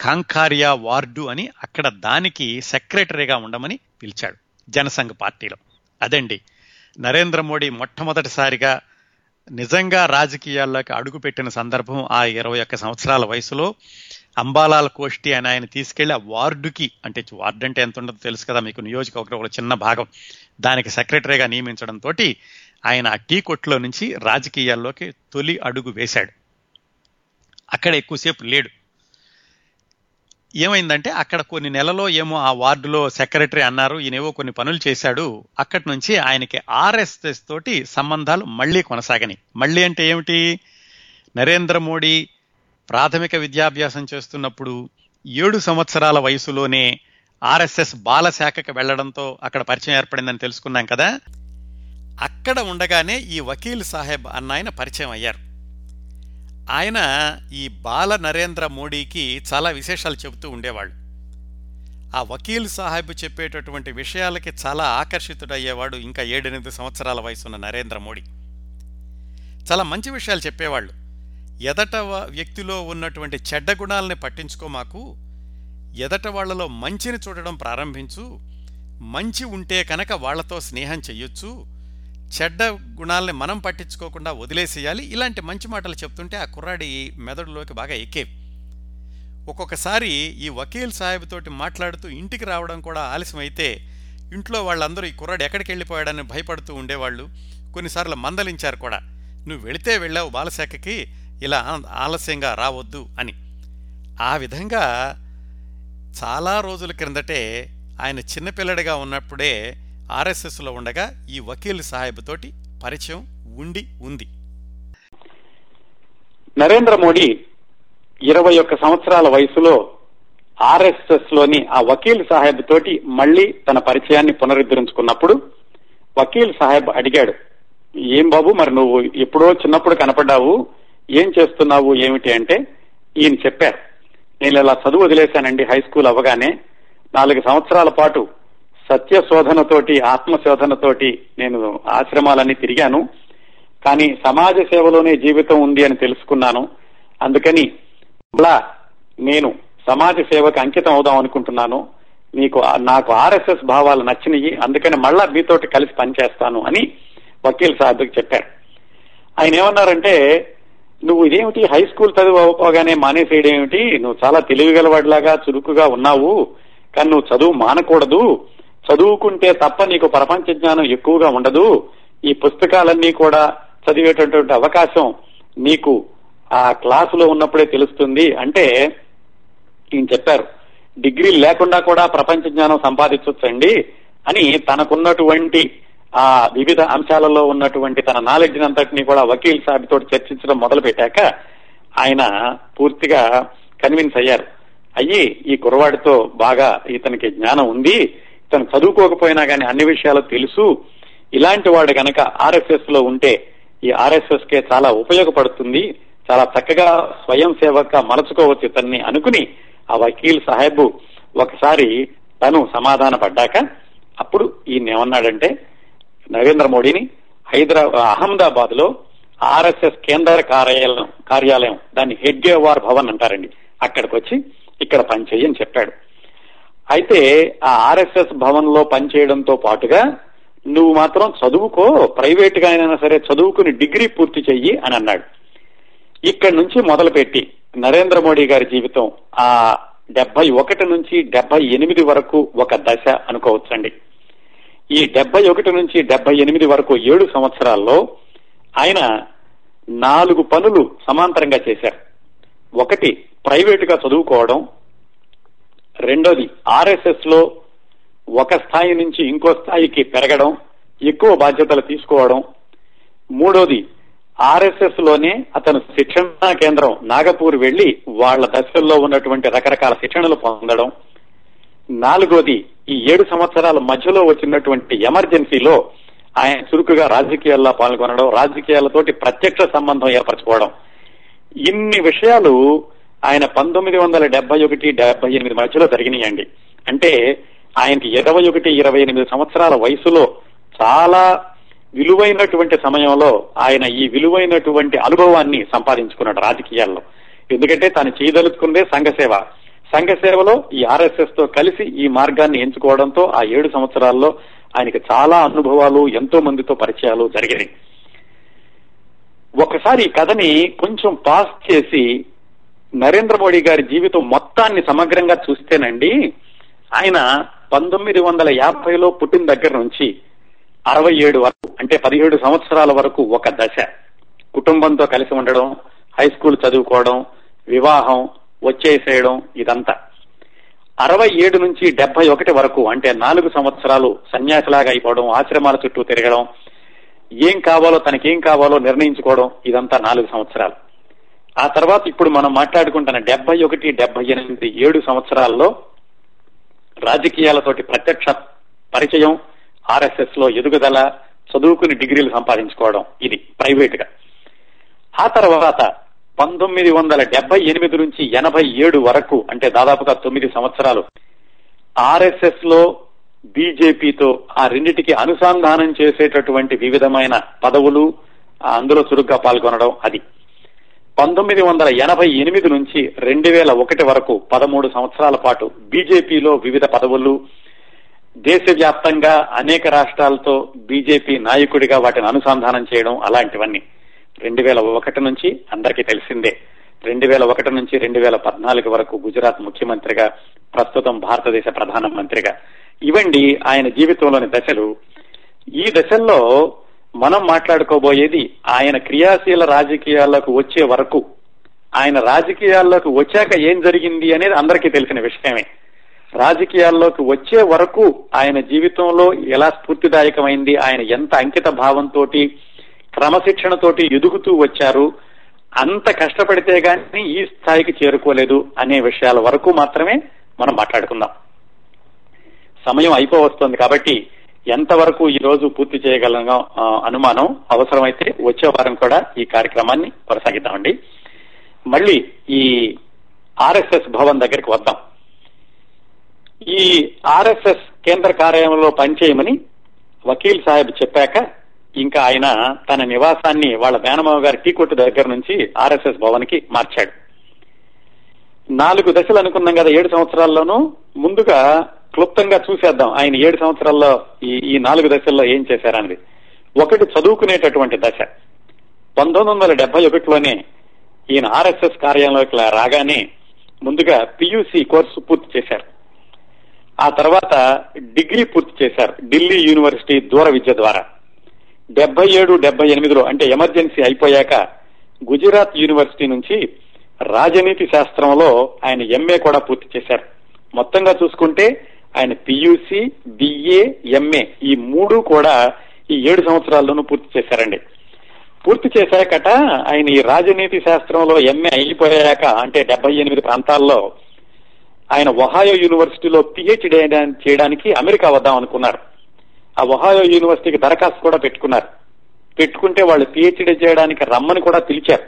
కాంకారియా వార్డు అని అక్కడ దానికి సెక్రటరీగా ఉండమని పిలిచాడు జనసంఘ్ పార్టీలో. అదండి నరేంద్ర మోడీ మొట్టమొదటిసారిగా నిజంగా రాజకీయాల్లోకి అడుగుపెట్టిన సందర్భం ఆ ఇరవై ఒక్క సంవత్సరాల వయసులో అంబాలాల కోష్టి అని ఆయన తీసుకెళ్ళి ఆ వార్డుకి అంటే వార్డు అంటే ఎంత ఉండదో తెలుసు కదా మీకు నియోజకవర్గంలో చిన్న భాగం దానికి సెక్రటరీగా నియమించడంతో ఆయన ఆ టీ కొట్లో నుంచి రాజకీయాల్లోకి తొలి అడుగు వేశాడు. అక్కడ ఎక్కువసేపు లేడు. ఏమైందంటే అక్కడ కొన్ని నెలలో ఏమో ఆ వార్డులో సెక్రటరీ అన్నారు ఈయనేవో కొన్ని పనులు చేశాడు అక్కడి నుంచి ఆయనకి ఆర్ఎస్ఎస్ తోటి సంబంధాలు మళ్ళీ కొనసాగని మళ్ళీ అంటే ఏమిటి? నరేంద్ర మోడీ ప్రాథమిక విద్యాభ్యాసం చేస్తున్నప్పుడు ఏడు సంవత్సరాల వయసులోనే ఆర్ఎస్ఎస్ బాలశాఖకి వెళ్ళడంతో అక్కడ పరిచయం ఏర్పడిందని తెలుసుకున్నాం కదా? అక్కడ ఉండగానే ఈ వకీల్ సాహెబ్ అన్న ఆయన పరిచయం అయ్యారు. ఆయన ఈ బాల నరేంద్ర మోడీకి చాలా విశేషాలు చెబుతూ ఉండేవాళ్ళు. ఆ వకీల్ సాహెబ్ చెప్పేటటువంటి విషయాలకి చాలా ఆకర్షితుడయ్యేవాడు ఇంకా ఏడెనిమిది సంవత్సరాల వయసున్న నరేంద్ర మోడీ. చాలా మంచి విషయాలు చెప్పేవాళ్ళు. ఎదట వ్యక్తిలో ఉన్నటువంటి చెడ్డ గుణాలని పట్టించుకో మాకు. ఎదట వాళ్ళలో మంచిని చూడడం ప్రారంభించు. మంచి ఉంటే కనుక వాళ్ళతో స్నేహం చెయ్యొచ్చు. చెడ్డ గుణాలని మనం పట్టించుకోకుండా వదిలేసేయాలి. ఇలాంటి మంచి మాటలు చెప్తుంటే ఆ కుర్రాడి మెదడులోకి బాగా ఎక్కేవి ఒక్కొక్కసారి ఈ వకీల్ సాహెబ్ తోటి మాట్లాడుతూ ఇంటికి రావడం కూడా ఆలస్యమైతే ఇంట్లో వాళ్ళందరూ ఈ కుర్రాడు ఎక్కడికి వెళ్ళిపోయాడని భయపడుతూ ఉండేవాళ్ళు. కొన్నిసార్లు మందలించారు కూడా. నువ్వు వెళితే వెళ్ళావు బాలశాఖకి. ఇలా ఆలస్యంగా రావద్దు అని. ఆ విధంగా చాలా రోజుల క్రిందటే ఆయన చిన్నపిల్లడిగా ఉన్నప్పుడే ఆర్ఎస్ఎస్లో ఉండగా ఈ వకీల్ సాహెబ్తోటి పరిచయం ఉండి ఉంది. నరేంద్ర మోడీ ఇరవై ఒక్క సంవత్సరాల వయసులో ఆర్ఎస్ఎస్లోని ఆ వకీల్ సాహెబ్ తోటి మళ్ళీ తన పరిచయాన్ని పునరుద్ధరించుకున్నప్పుడు వకీల్ సాహెబ్ అడిగాడు ఏం బాబు మరి నువ్వు ఎప్పుడో చిన్నప్పుడు కనపడ్డావు ఏం చేస్తున్నావు ఏమిటి అంటే ఈయన చెప్పారు. నేను ఇలా చదువు వదిలేశానండి హై స్కూల్ అవ్వగానే నాలుగు సంవత్సరాల పాటు సత్య శోధనతోటి ఆత్మశోధనతోటి నేను ఆశ్రమాలన్నీ తిరిగాను. కానీ సమాజ సేవలోనే జీవితం ఉంది అని తెలుసుకున్నాను. అందుకని మళ్ళా నేను సమాజ సేవకు అంకితం అవుదాం అనుకుంటున్నాను. మీకు నాకు ఆర్ఎస్ఎస్ భావాలు నచ్చినవి అందుకని మళ్ళా మీతోటి కలిసి పనిచేస్తాను అని వకీల్ సాహెబ్కి చెప్పారు. ఆయన ఏమన్నారంటే నువ్వు ఇదేమిటి హై స్కూల్ చదువు అవ్వగానే మానేసేయడం ఏమిటి నువ్వు చాలా తెలివిగలవాడిలాగా చురుకుగా ఉన్నావు. కానీ నువ్వు చదువు మానకూడదు. చదువుకుంటే తప్ప నీకు ప్రపంచ జ్ఞానం ఎక్కువగా ఉండదు. ఈ పుస్తకాలన్నీ కూడా చదివేటటువంటి అవకాశం నీకు ఆ క్లాసులో ఉన్నప్పుడే తెలుస్తుంది. అంటే ఈయన చెప్పారు డిగ్రీ లేకుండా కూడా ప్రపంచ జ్ఞానం సంపాదించవచ్చండి అని తనకున్నటువంటి ఆ వివిధ అంశాలలో ఉన్నటువంటి తన నాలెడ్జ్ అంతటినీ కూడా వకీల్ సాబ్ తోటి చర్చించడం మొదలు పెట్టాక ఆయన పూర్తిగా కన్విన్స్ అయ్యారు. అయ్యి ఈ కురవాడితో బాగా ఇతనికి జ్ఞానం ఉంది ఇతను చదువుకోకపోయినా కానీ అన్ని విషయాలు తెలుసు. ఇలాంటి వాడు గనక ఆర్ఎస్ఎస్లో ఉంటే ఈ ఆర్ఎస్ఎస్ కే చాలా ఉపయోగపడుతుంది. చాలా చక్కగా స్వయం సేవక మలచుకోవచ్చు ఇతన్ని అనుకుని ఆ వకీల్ సాహెబ్ ఒకసారి తను సమాధాన పడ్డాక అప్పుడు ఈయన ఏమన్నాడంటే నరేంద్ర మోడీని హైదరాబాద్ అహ్మదాబాద్లో ఆర్ఎస్ఎస్ కేంద్ర కార్యాలయం కార్యాలయం దాన్ని హెడ్గేవార్ భవన్ అంటారండి. అక్కడికి వచ్చి ఇక్కడ పనిచేయని చెప్పాడు. అయితే ఆ ఆర్ఎస్ఎస్ భవన్లో పనిచేయడంతో పాటుగా నువ్వు మాత్రం చదువుకో ప్రైవేట్గా అయినా సరే చదువుకుని డిగ్రీ పూర్తి చెయ్యి అని అన్నాడు. ఇక్కడి నుంచి మొదలుపెట్టి నరేంద్ర మోడీ గారి జీవితం ఆ డెబ్బై ఒకటి నుంచి డెబ్బై ఎనిమిది వరకు ఒక దశ అనుకోవచ్చండి. ఈ డెబ్బై ఒకటి నుంచి డెబ్బై ఎనిమిది వరకు ఏడు సంవత్సరాల్లో ఆయన నాలుగు పనులు సమాంతరంగా చేశారు. ఒకటి ప్రైవేటుగా చదువుకోవడం. రెండోది ఆర్ఎస్ఎస్లో ఒక స్థాయి నుంచి ఇంకో స్థాయికి పెరగడం ఎక్కువ బాధ్యతలు తీసుకోవడం. మూడోది ఆర్ఎస్ఎస్లోనే అతను శిక్షణా కేంద్రం నాగపూర్ వెళ్ళి వాళ్ళ దశల్లో ఉన్నటువంటి రకరకాల శిక్షణలు పొందడం. నాలుగోది ఈ ఏడు సంవత్సరాల మధ్యలో వచ్చినటువంటి ఎమర్జెన్సీలో ఆయన చురుకుగా రాజకీయాల్లో పాల్గొనడం రాజకీయాలతోటి ప్రత్యక్ష సంబంధం ఏర్పరచుకోవడం. ఇన్ని విషయాలు ఆయన పంతొమ్మిది వందల డెబ్బై ఒకటి డెబ్బై ఎనిమిది మధ్యలో జరిగినాయండి. అంటే ఆయనకి ఇరవై ఒకటి ఇరవై ఎనిమిది సంవత్సరాల వయసులో చాలా విలువైనటువంటి సమయంలో ఆయన ఈ విలువైనటువంటి అనుభవాన్ని సంపాదించుకున్నాడు రాజకీయాల్లో. ఎందుకంటే తాను చేయదలుచుకుందే సంఘసేవ. సంఘ సేవలో ఈ ఆర్ఎస్ఎస్తో కలిసి ఈ మార్గాన్ని ఎంచుకోవడంతో ఆ ఏడు సంవత్సరాల్లో ఆయనకి చాలా అనుభవాలు ఎంతో మందితో పరిచయాలు జరిగాయి ఒకసారి ఈ కథని కొంచెం పాస్ చేసి నరేంద్ర మోడీ గారి జీవితం మొత్తాన్ని సమగ్రంగా చూస్తేనండి ఆయన పంతొమ్మిది వందల యాభైలో పుట్టిన దగ్గర నుంచి అరవై ఏడు వరకు అంటే పదిహేడు సంవత్సరాల వరకు ఒక దశ. కుటుంబంతో కలిసి ఉండడం హై స్కూల్ చదువుకోవడం వివాహం వచ్చేసేయడం ఇదంతా. అరవై ఏడు నుంచి డెబ్బై ఒకటి వరకు అంటే నాలుగు సంవత్సరాలు సన్యాసిలాగా అయిపోవడం ఆశ్రమాల చుట్టూ తిరగడం ఏం కావాలో తనకేం కావాలో నిర్ణయించుకోవడం ఇదంతా నాలుగు సంవత్సరాలు. ఆ తర్వాత ఇప్పుడు మనం మాట్లాడుకుంటున్న డెబ్బై ఒకటి డెబ్బై ఎనిమిది ఏడు సంవత్సరాల్లో రాజకీయాలతోటి ప్రత్యక్ష పరిచయం ఆర్ఎస్ఎస్లో ఎదుగుదల చదువుకుని డిగ్రీలు సంపాదించుకోవడం ఇది ప్రైవేట్గా ఆ తర్వాత పంతొమ్మిది వందల డెబ్బై ఎనిమిది నుంచి ఎనభై ఏడు వరకు అంటే దాదాపుగా తొమ్మిది సంవత్సరాలు ఆర్ఎస్ఎస్లో బీజేపీతో ఆ రెండిటికి అనుసంధానం చేసేటటువంటి వివిధమైన పదవులు అందులో చురుగ్గా పాల్గొనడం అది. పంతొమ్మిది వందల ఎనభై ఎనిమిది నుంచి రెండు వేల ఒకటి వరకు పదమూడు సంవత్సరాల పాటు బీజేపీలో వివిధ పదవులు దేశవ్యాప్తంగా అనేక రాష్ట్రాలతో బీజేపీ నాయకుడిగా వాటిని అనుసంధానం చేయడం అలాంటివన్నీ. రెండు వేల ఒకటి నుంచి అందరికీ తెలిసిందే. రెండు వేల ఒకటి నుంచి రెండు వేల పద్నాలుగు వరకు గుజరాత్ ముఖ్యమంత్రిగా ప్రస్తుతం భారతదేశ ప్రధానమంత్రిగా. ఇవండి ఆయన జీవితంలోని దశలు. ఈ దశల్లో మనం మాట్లాడుకోబోయేది ఆయన క్రియాశీల రాజకీయాల్లోకి వచ్చే వరకు. ఆయన రాజకీయాల్లోకి వచ్చాక ఏం జరిగింది అనేది అందరికీ తెలిసిన విషయమే. రాజకీయాల్లోకి వచ్చే వరకు ఆయన జీవితంలో ఎలా స్ఫూర్తిదాయకమైంది ఆయన ఎంత అంకిత భావంతో క్రమశిక్షణతోటి ఎదుగుతూ వచ్చారు. అంత కష్టపడితే గాని ఈ స్థాయికి చేరుకోలేదు అనే విషయాల వరకు మాత్రమే మనం మాట్లాడుకుందాం. సమయం అయిపోవస్తుంది కాబట్టి ఎంతవరకు ఈ రోజు పూర్తి చేయగలం అనుమానం అవసరమైతే వచ్చే వారం కూడా ఈ కార్యక్రమాన్ని కొనసాగిద్దామండి. మళ్ళీ ఈ ఆర్ఎస్ఎస్ భవన్ దగ్గరికి వద్దాం. ఈ ఆర్ఎస్ఎస్ కేంద్ర కార్యాలయంలో పనిచేయమని వకీల్ సాహెబ్ చెప్పాక ఇంకా ఆయన తన నివాసాన్ని వాళ్ళ మేనమావ గారి టీ కొట్టు దగ్గర నుంచి ఆర్ఎస్ఎస్ భవన్కి మార్చాడు. నాలుగు దశలు అనుకున్నాం కదా ఏడు సంవత్సరాల్లోనూ. ముందుగా క్లుప్తంగా చూసేద్దాం ఆయన ఏడు సంవత్సరాల్లో ఈ ఈ నాలుగు దశల్లో ఏం చేశారనేది ఒకటి చదువుకునేటటువంటి దశ. పంతొమ్మిది వందల డెబ్బై ఒకటిలోనే ఈయన ఆర్ఎస్ఎస్ కార్యాలయంలోకి రాగానే ముందుగా పియూసీ కోర్సు పూర్తి చేశారు. ఆ తర్వాత డిగ్రీ పూర్తి చేశారు ఢిల్లీ యూనివర్సిటీ దూర విద్య ద్వారా. డెబ్బై ఏడు డెబ్బై ఎనిమిదిలో అంటే ఎమర్జెన్సీ అయిపోయాక గుజరాత్ యూనివర్సిటీ నుంచి రాజనీతి శాస్త్రంలో ఆయన ఎంఏ కూడా పూర్తి చేశారు. మొత్తంగా చూసుకుంటే ఆయన పియూసి బిఏ ఎంఏ ఈ మూడు కూడా ఈ ఏడు సంవత్సరాల్లోనూ పూర్తి చేశారండి. పూర్తి చేశాకట ఆయన ఈ రాజనీతి శాస్త్రంలో ఎంఏ అయిపోయాక అంటే డెబ్బై ఎనిమిది ప్రాంతాల్లో ఆయన ఒహాయో యూనివర్సిటీలో పిహెచ్డి చేయడానికి అమెరికా వద్దాం అనుకున్నారు. ఆ ఒహాయో యూనివర్సిటీకి దరఖాస్తు కూడా పెట్టుకున్నారు. పెట్టుకుంటే వాళ్ళు పిహెచ్డి చేయడానికి రమ్మని కూడా పిలిచారు.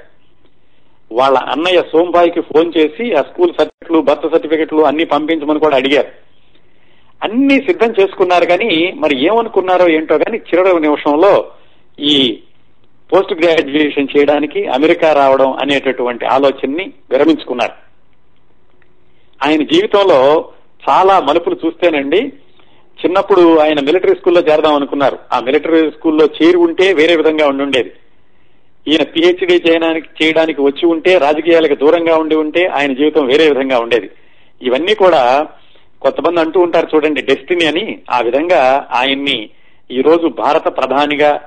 వాళ్ళ అన్నయ్య సోంబాయికి ఫోన్ చేసి ఆ స్కూల్ సర్టిఫికెట్లు బర్త్ సర్టిఫికెట్లు అన్ని పంపించమని కూడా అడిగారు. అన్ని సిద్ధం చేసుకున్నారు కానీ మరి ఏమనుకున్నారో ఏంటో కానీ చివరి నిమిషంలో ఈ పోస్ట్ గ్రాడ్యుయేషన్ చేయడానికి అమెరికా రావడం అనేటటువంటి ఆలోచనని విరమించుకున్నారు. ఆయన జీవితంలో చాలా మలుపులు చూస్తేనండి చిన్నప్పుడు ఆయన మిలిటరీ స్కూల్లో చేరదాం అనుకున్నారు. ఆ మిలిటరీ స్కూల్లో చేరి ఉంటే వేరే విధంగా ఉండి ఉండేది. ఈయన పిహెచ్డీ చేయడానికి చేయడానికి వచ్చి ఉంటే రాజకీయాలకు దూరంగా ఉండి ఉంటే ఆయన జీవితం వేరే విధంగా ఉండేది. ఇవన్నీ కూడా కొంతమంది అంటూ ఉంటారు చూడండి డెస్టినీ అని. ఆ విధంగా ఆయన్ని ఈరోజు భారత ప్రధానిగా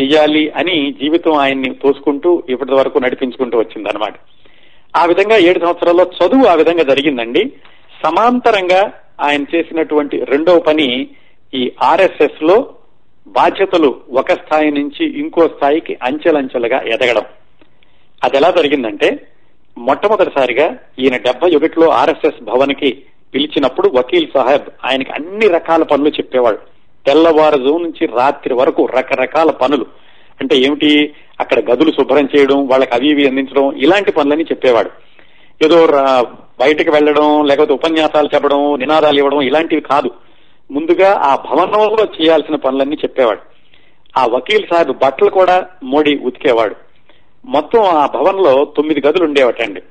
చేయాలి అని జీవితం ఆయన్ని తోసుకుంటూ ఇప్పటి వరకు నడిపించుకుంటూ వచ్చిందనమాట ఆ విధంగా ఏడు సంవత్సరాల్లో చదువు ఆ విధంగా జరిగిందండి. సమాంతరంగా ఆయన చేసినటువంటి రెండవ పని ఈ ఆర్ఎస్ఎస్లో బాధ్యతలు ఒక స్థాయి నుంచి ఇంకో స్థాయికి అంచెలంచెలుగా ఎదగడం. అది ఎలా జరిగిందంటే మొట్టమొదటిసారిగా ఈయన డెబ్బై ఒకటిలో ఆర్ఎస్ఎస్ భవన్కి పిలిచినప్పుడు వకీల్ సాహెబ్ ఆయనకి అన్ని రకాల పనులు చెప్పేవాడు. తెల్లవారుజు నుంచి రాత్రి వరకు రకరకాల పనులు. అంటే ఏమిటి? అక్కడ గదులు శుభ్రం చేయడం వాళ్ళకి అవి ఇవి అందించడం ఇలాంటి పనులని చెప్పేవాడు. ఏదో బయటకు వెళ్ళడం లేకపోతే ఉపన్యాసాలు చెప్పడం నినాదాలు ఇవ్వడం ఇలాంటివి కాదు. ముందుగా ఆ భవనంలో చేయాల్సిన పనులన్నీ చెప్పేవాడు. ఆ వకీల్ సాహెబ్ బట్టలు కూడా మోడీ ఉతికేవాడు. మొత్తం ఆ భవన్లో తొమ్మిది గదులు ఉండేవటండి.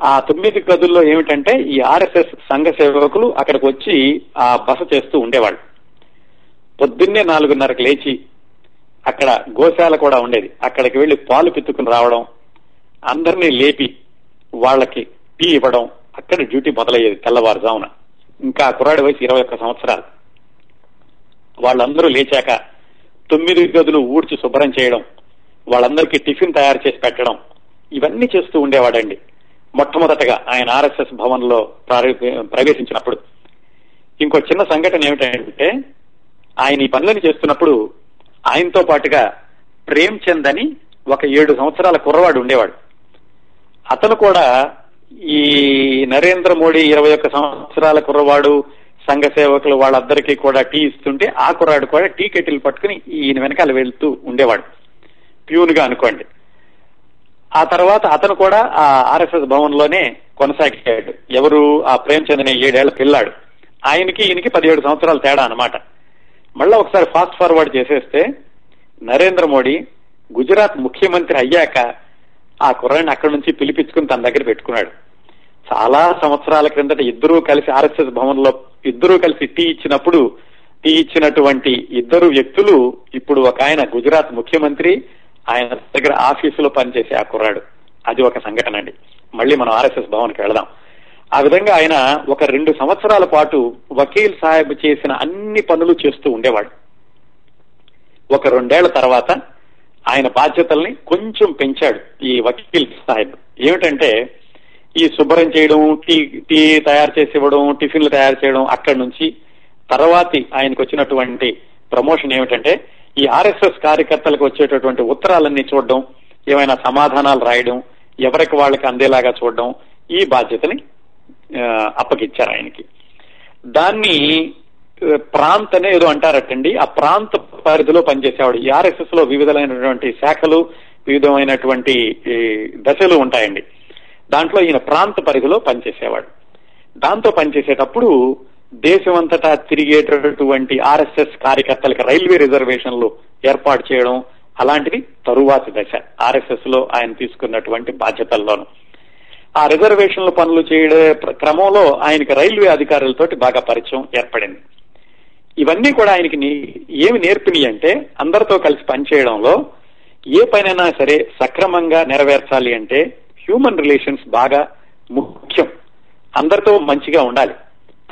ఆ తొమ్మిది గదుల్లో ఏమిటంటే ఈ ఆర్ఎస్ఎస్ సంఘ సేవకులు అక్కడికి వచ్చి ఆ బస చేస్తూ ఉండేవాళ్ళు. పొద్దున్నే నాలుగున్నరకు లేచి అక్కడ గోశాల కూడా ఉండేది. అక్కడికి వెళ్ళి పాలు పిత్తుకుని రావడం అందరినీ లేపి వాళ్ళకి టీ ఇవ్వడం అక్కడ డ్యూటీ మొదలయ్యేది తెల్లవారుజామున. ఇంకా కుర్రాడి వయసు ఇరవై ఒక్క సంవత్సరాలు. వాళ్ళందరూ లేచాక తొమ్మిది గదులు ఊడ్చి శుభ్రం చేయడం వాళ్ళందరికీ టిఫిన్ తయారు చేసి పెట్టడం ఇవన్నీ చేస్తూ ఉండేవాడండి. మొట్టమొదటగా ఆయన ఆర్ఎస్ఎస్ భవన్లో ప్రవేశించినప్పుడు. ఇంకో చిన్న సంఘటన ఏమిటంటే ఆయన ఈ పనులను చేస్తున్నప్పుడు ఆయనతో పాటుగా ప్రేమ్ చంద్ అని ఒక ఏడు సంవత్సరాల కుర్రవాడు ఉండేవాడు. అతను కూడా ఈ నరేంద్ర మోడీ ఇరవై ఒక్క సంవత్సరాల కుర్రవాడు సంఘ సేవకులు వాళ్ళందరికీ కూడా టీ ఇస్తుంటే ఆ కుర్రాడు కూడా టీ కెటిల్ పట్టుకుని ఈయన వెనకాల వెళ్తూ ఉండేవాడు. ప్యూన్గా అనుకోండి. ఆ తర్వాత అతను కూడా ఆ ఆర్ఎస్ఎస్ భవన్లోనే కొనసాగాడు. ఎవరు? ఆ ప్రేమచంద్ అనే ఏడేళ్ళ పిల్లాడు. ఆయనకి ఈయనకి పదిహేడు సంవత్సరాల తేడా అన్నమాట. మళ్ళా ఒకసారి ఫాస్ట్ ఫార్వర్డ్ చేసేస్తే నరేంద్ర మోడీ గుజరాత్ ముఖ్యమంత్రి అయ్యాక ఆ కుర్రాన్ని అక్కడి నుంచి పిలిపించుకుని తన దగ్గర పెట్టుకున్నాడు. చాలా సంవత్సరాల క్రిందట ఇద్దరూ కలిసి ఆర్ఎస్ఎస్ భవన్లో ఇద్దరూ కలిసి టీ ఇచ్చినప్పుడు టీ ఇచ్చినటువంటి ఇద్దరు వ్యక్తులు ఇప్పుడు ఒక ఆయన గుజరాత్ ముఖ్యమంత్రి ఆయన దగ్గర ఆఫీసులో పనిచేసే ఆ కుర్రాడు. అది ఒక సంఘటన అండి. మళ్ళీ మనం ఆర్ఎస్ఎస్ భవన్కి వెళదాం. ఆ విధంగా ఆయన ఒక రెండు సంవత్సరాల పాటు వకీల్ సాహెబ్ చేసిన అన్ని పనులు చేస్తూ ఉండేవాడు. ఒక రెండేళ్ళ తర్వాత ఆయన బాధ్యతల్ని కొంచెం పెంచాడు ఈ వకీల్ సాహెబ్. ఏమిటంటే ఈ శుభ్రం చేయడం టీ టీ తయారు చేసి ఇవ్వడం టిఫిన్లు తయారు చేయడం అక్కడి నుంచి తర్వాతి ఆయనకు వచ్చినటువంటి ప్రమోషన్ ఏమిటంటే ఈ ఆర్ఎస్ఎస్ కార్యకర్తలకు వచ్చేటటువంటి ఉత్తరాలన్నీ చూడడం ఏమైనా సమాధానాలు రాయడం ఎవరికి వాళ్ళకి అందేలాగా చూడడం ఈ బాధ్యతని అప్పగిచ్చారు ఆయనకి. దాన్ని ఆ, ప్రాంత్ అనే ఏదో అంటారటండి ఆ ప్రాంత పరిధిలో పనిచేసేవాడు. ఈ ఆర్ఎస్ఎస్లో వివిధమైనటువంటి శాఖలు వివిధమైనటువంటి దశలు ఉంటాయండి. దాంట్లో ఈయన ప్రాంత పరిధిలో పనిచేసేవాడు. దాంతో పనిచేసేటప్పుడు దేశమంతటా తిరిగేటటువంటి ఆర్ఎస్ఎస్ కార్యకర్తలకు రైల్వే రిజర్వేషన్లు ఏర్పాటు చేయడం అలాంటిది తరువాతి దశ. ఆర్ఎస్ఎస్లో ఆయన తీసుకున్నటువంటి బాధ్యతల్లోను. ఆ రిజర్వేషన్ల పనులు చేయడే క్రమంలో ఆయనకి రైల్వే అధికారులతోటి బాగా పరిచయం ఏర్పడింది. ఇవన్నీ కూడా ఆయనకి ఏమి నేర్పినాయి అంటే అందరితో కలిసి పనిచేయడంలో ఏ పనైనా సరే సక్రమంగా నెరవేర్చాలి అంటే హ్యూమన్ రిలేషన్స్ బాగా ముఖ్యం. అందరితో మంచిగా ఉండాలి.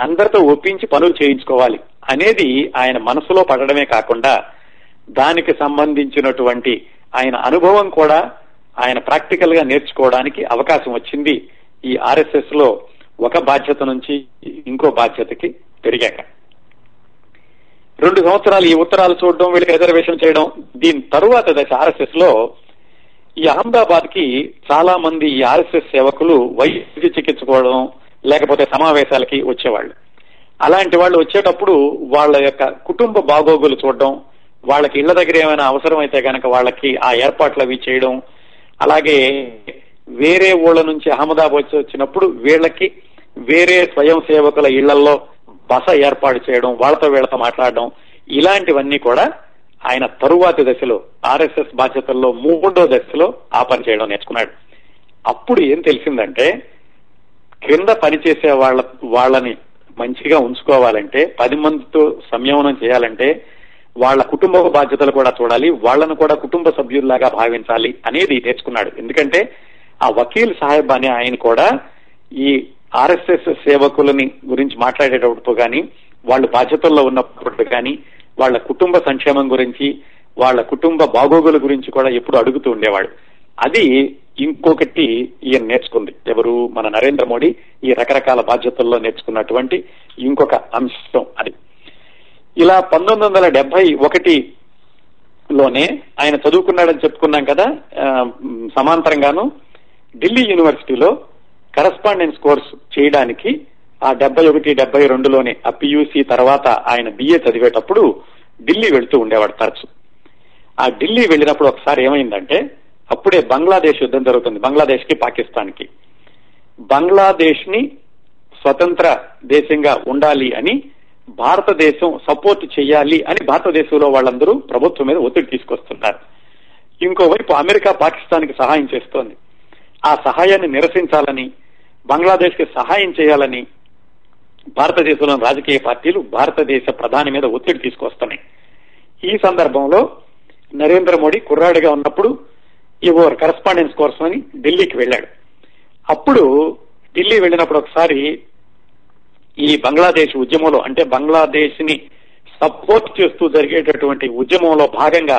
అందరితో ఒప్పించి పనులు చేయించుకోవాలి అనేది ఆయన మనసులో పడడమే కాకుండా దానికి సంబంధించినటువంటి ఆయన అనుభవం కూడా ఆయన ప్రాక్టికల్గా నేర్చుకోవడానికి అవకాశం వచ్చింది. ఈ ఆర్ఎస్ఎస్లో ఒక బాధ్యత నుంచి ఇంకో బాధ్యతకి పెరిగాక. రెండు సంవత్సరాలు ఈ ఉత్తరాలు చూడడం వీళ్ళకి రిజర్వేషన్ చేయడం దీని తరువాత దశ ఆర్ఎస్ఎస్లో ఈ అహ్మదాబాద్కి చాలా మంది ఈ ఆర్ఎస్ఎస్ సేవకులు వైద్య చికిత్సుకోవడం లేకపోతే సమావేశాలకి వచ్చేవాళ్ళు. అలాంటి వాళ్ళు వచ్చేటప్పుడు వాళ్ళ యొక్క కుటుంబ బాగోగులు చూడడం వాళ్ళకి ఇళ్ళ దగ్గర ఏమైనా అవసరం అయితే కనుక వాళ్ళకి ఆ ఏర్పాట్లు అవి చేయడం అలాగే వేరే ఊళ్ళ నుంచి అహ్మదాబాద్ వచ్చి వచ్చినప్పుడు వీళ్ళకి వేరే స్వయం సేవకుల ఇళ్ళలో బస ఏర్పాటు చేయడం వాళ్ళతో వీళ్ళతో మాట్లాడడం ఇలాంటివన్నీ కూడా ఆయన తరువాతి దశలో ఆర్ఎస్ఎస్ బాధ్యతల్లో మూడో దశలో ఆ పని చేయడం నేర్చుకున్నాడు. అప్పుడు ఏం తెలిసిందంటే క్రింద పనిచేసే వాళ్ళ వాళ్ళని మంచిగా ఉంచుకోవాలంటే పది మందితో సంయమనం చేయాలంటే వాళ్ళ కుటుంబ బాధ్యతలు కూడా చూడాలి వాళ్ళను కూడా కుటుంబ సభ్యుల్లాగా భావించాలి అనేది నేర్చుకున్నాడు. ఎందుకంటే ఆ వకీల్ సాహెబ్ అనే ఆయన కూడా ఈ ఆర్ఎస్ఎస్ సేవకులని గురించి మాట్లాడేటప్పుడు కానీ వాళ్ళు బాధ్యతల్లో ఉన్నప్పుడు కానీ వాళ్ళ కుటుంబ సంక్షేమం గురించి వాళ్ళ కుటుంబ బాగోగుల గురించి కూడా ఎప్పుడు అడుగుతూ ఉండేవాడు అది ఇంకొకటి ఈయన నేర్చుకుంది. ఎవరు? మన నరేంద్ర మోడీ ఈ రకరకాల బాధ్యతల్లో నేర్చుకున్నటువంటి ఇంకొక అంశం అది. ఇలా పంతొమ్మిది వందల డెబ్బై ఒకటి లోనే ఆయన చదువుకున్నాడని చెప్పుకున్నాం కదా సమాంతరంగాను ఢిల్లీ యూనివర్సిటీలో కరస్పాండెన్స్ కోర్స్ చేయడానికి ఆ డెబ్బై ఒకటి డెబ్బై రెండులోనే ఆ పియూసీ తర్వాత ఆయన బిఏ చదివేటప్పుడు ఢిల్లీ వెళుతూ ఉండేవాడు తరచు. ఆ ఢిల్లీ వెళ్ళినప్పుడు ఒకసారి ఏమైందంటే అప్పుడే బంగ్లాదేశ్ యుద్ధం జరుగుతుంది బంగ్లాదేశ్కి పాకిస్తాన్కి బంగ్లాదేశ్ని స్వతంత్ర దేశంగా ఉండాలి అని భారతదేశం సపోర్ట్ చేయాలి అని భారతదేశంలో వాళ్ళందరూ ప్రభుత్వం మీద ఒత్తిడి తీసుకొస్తున్నారు. ఇంకోవైపు అమెరికా పాకిస్తాన్కి సహాయం చేస్తోంది. ఆ సహాయాన్ని నిరసించాలని బంగ్లాదేశ్కి సహాయం చేయాలని భారతదేశంలోని రాజకీయ పార్టీలు భారతదేశ ప్రధాని మీద ఒత్తిడి తీసుకొస్తున్నాయి. ఈ సందర్భంలో నరేంద్ర మోడీ కుర్రాడిగా ఉన్నప్పుడు ఈ ఓ కరస్పాండెన్స్ కోర్స్ అని ఢిల్లీకి వెళ్ళాడు. అప్పుడు ఢిల్లీ వెళ్ళినప్పుడు ఒకసారి ఈ బంగ్లాదేశ్ ఉద్యమంలో అంటే బంగ్లాదేశ్ని సపోర్ట్ చేస్తూ జరిగేటటువంటి ఉద్యమంలో భాగంగా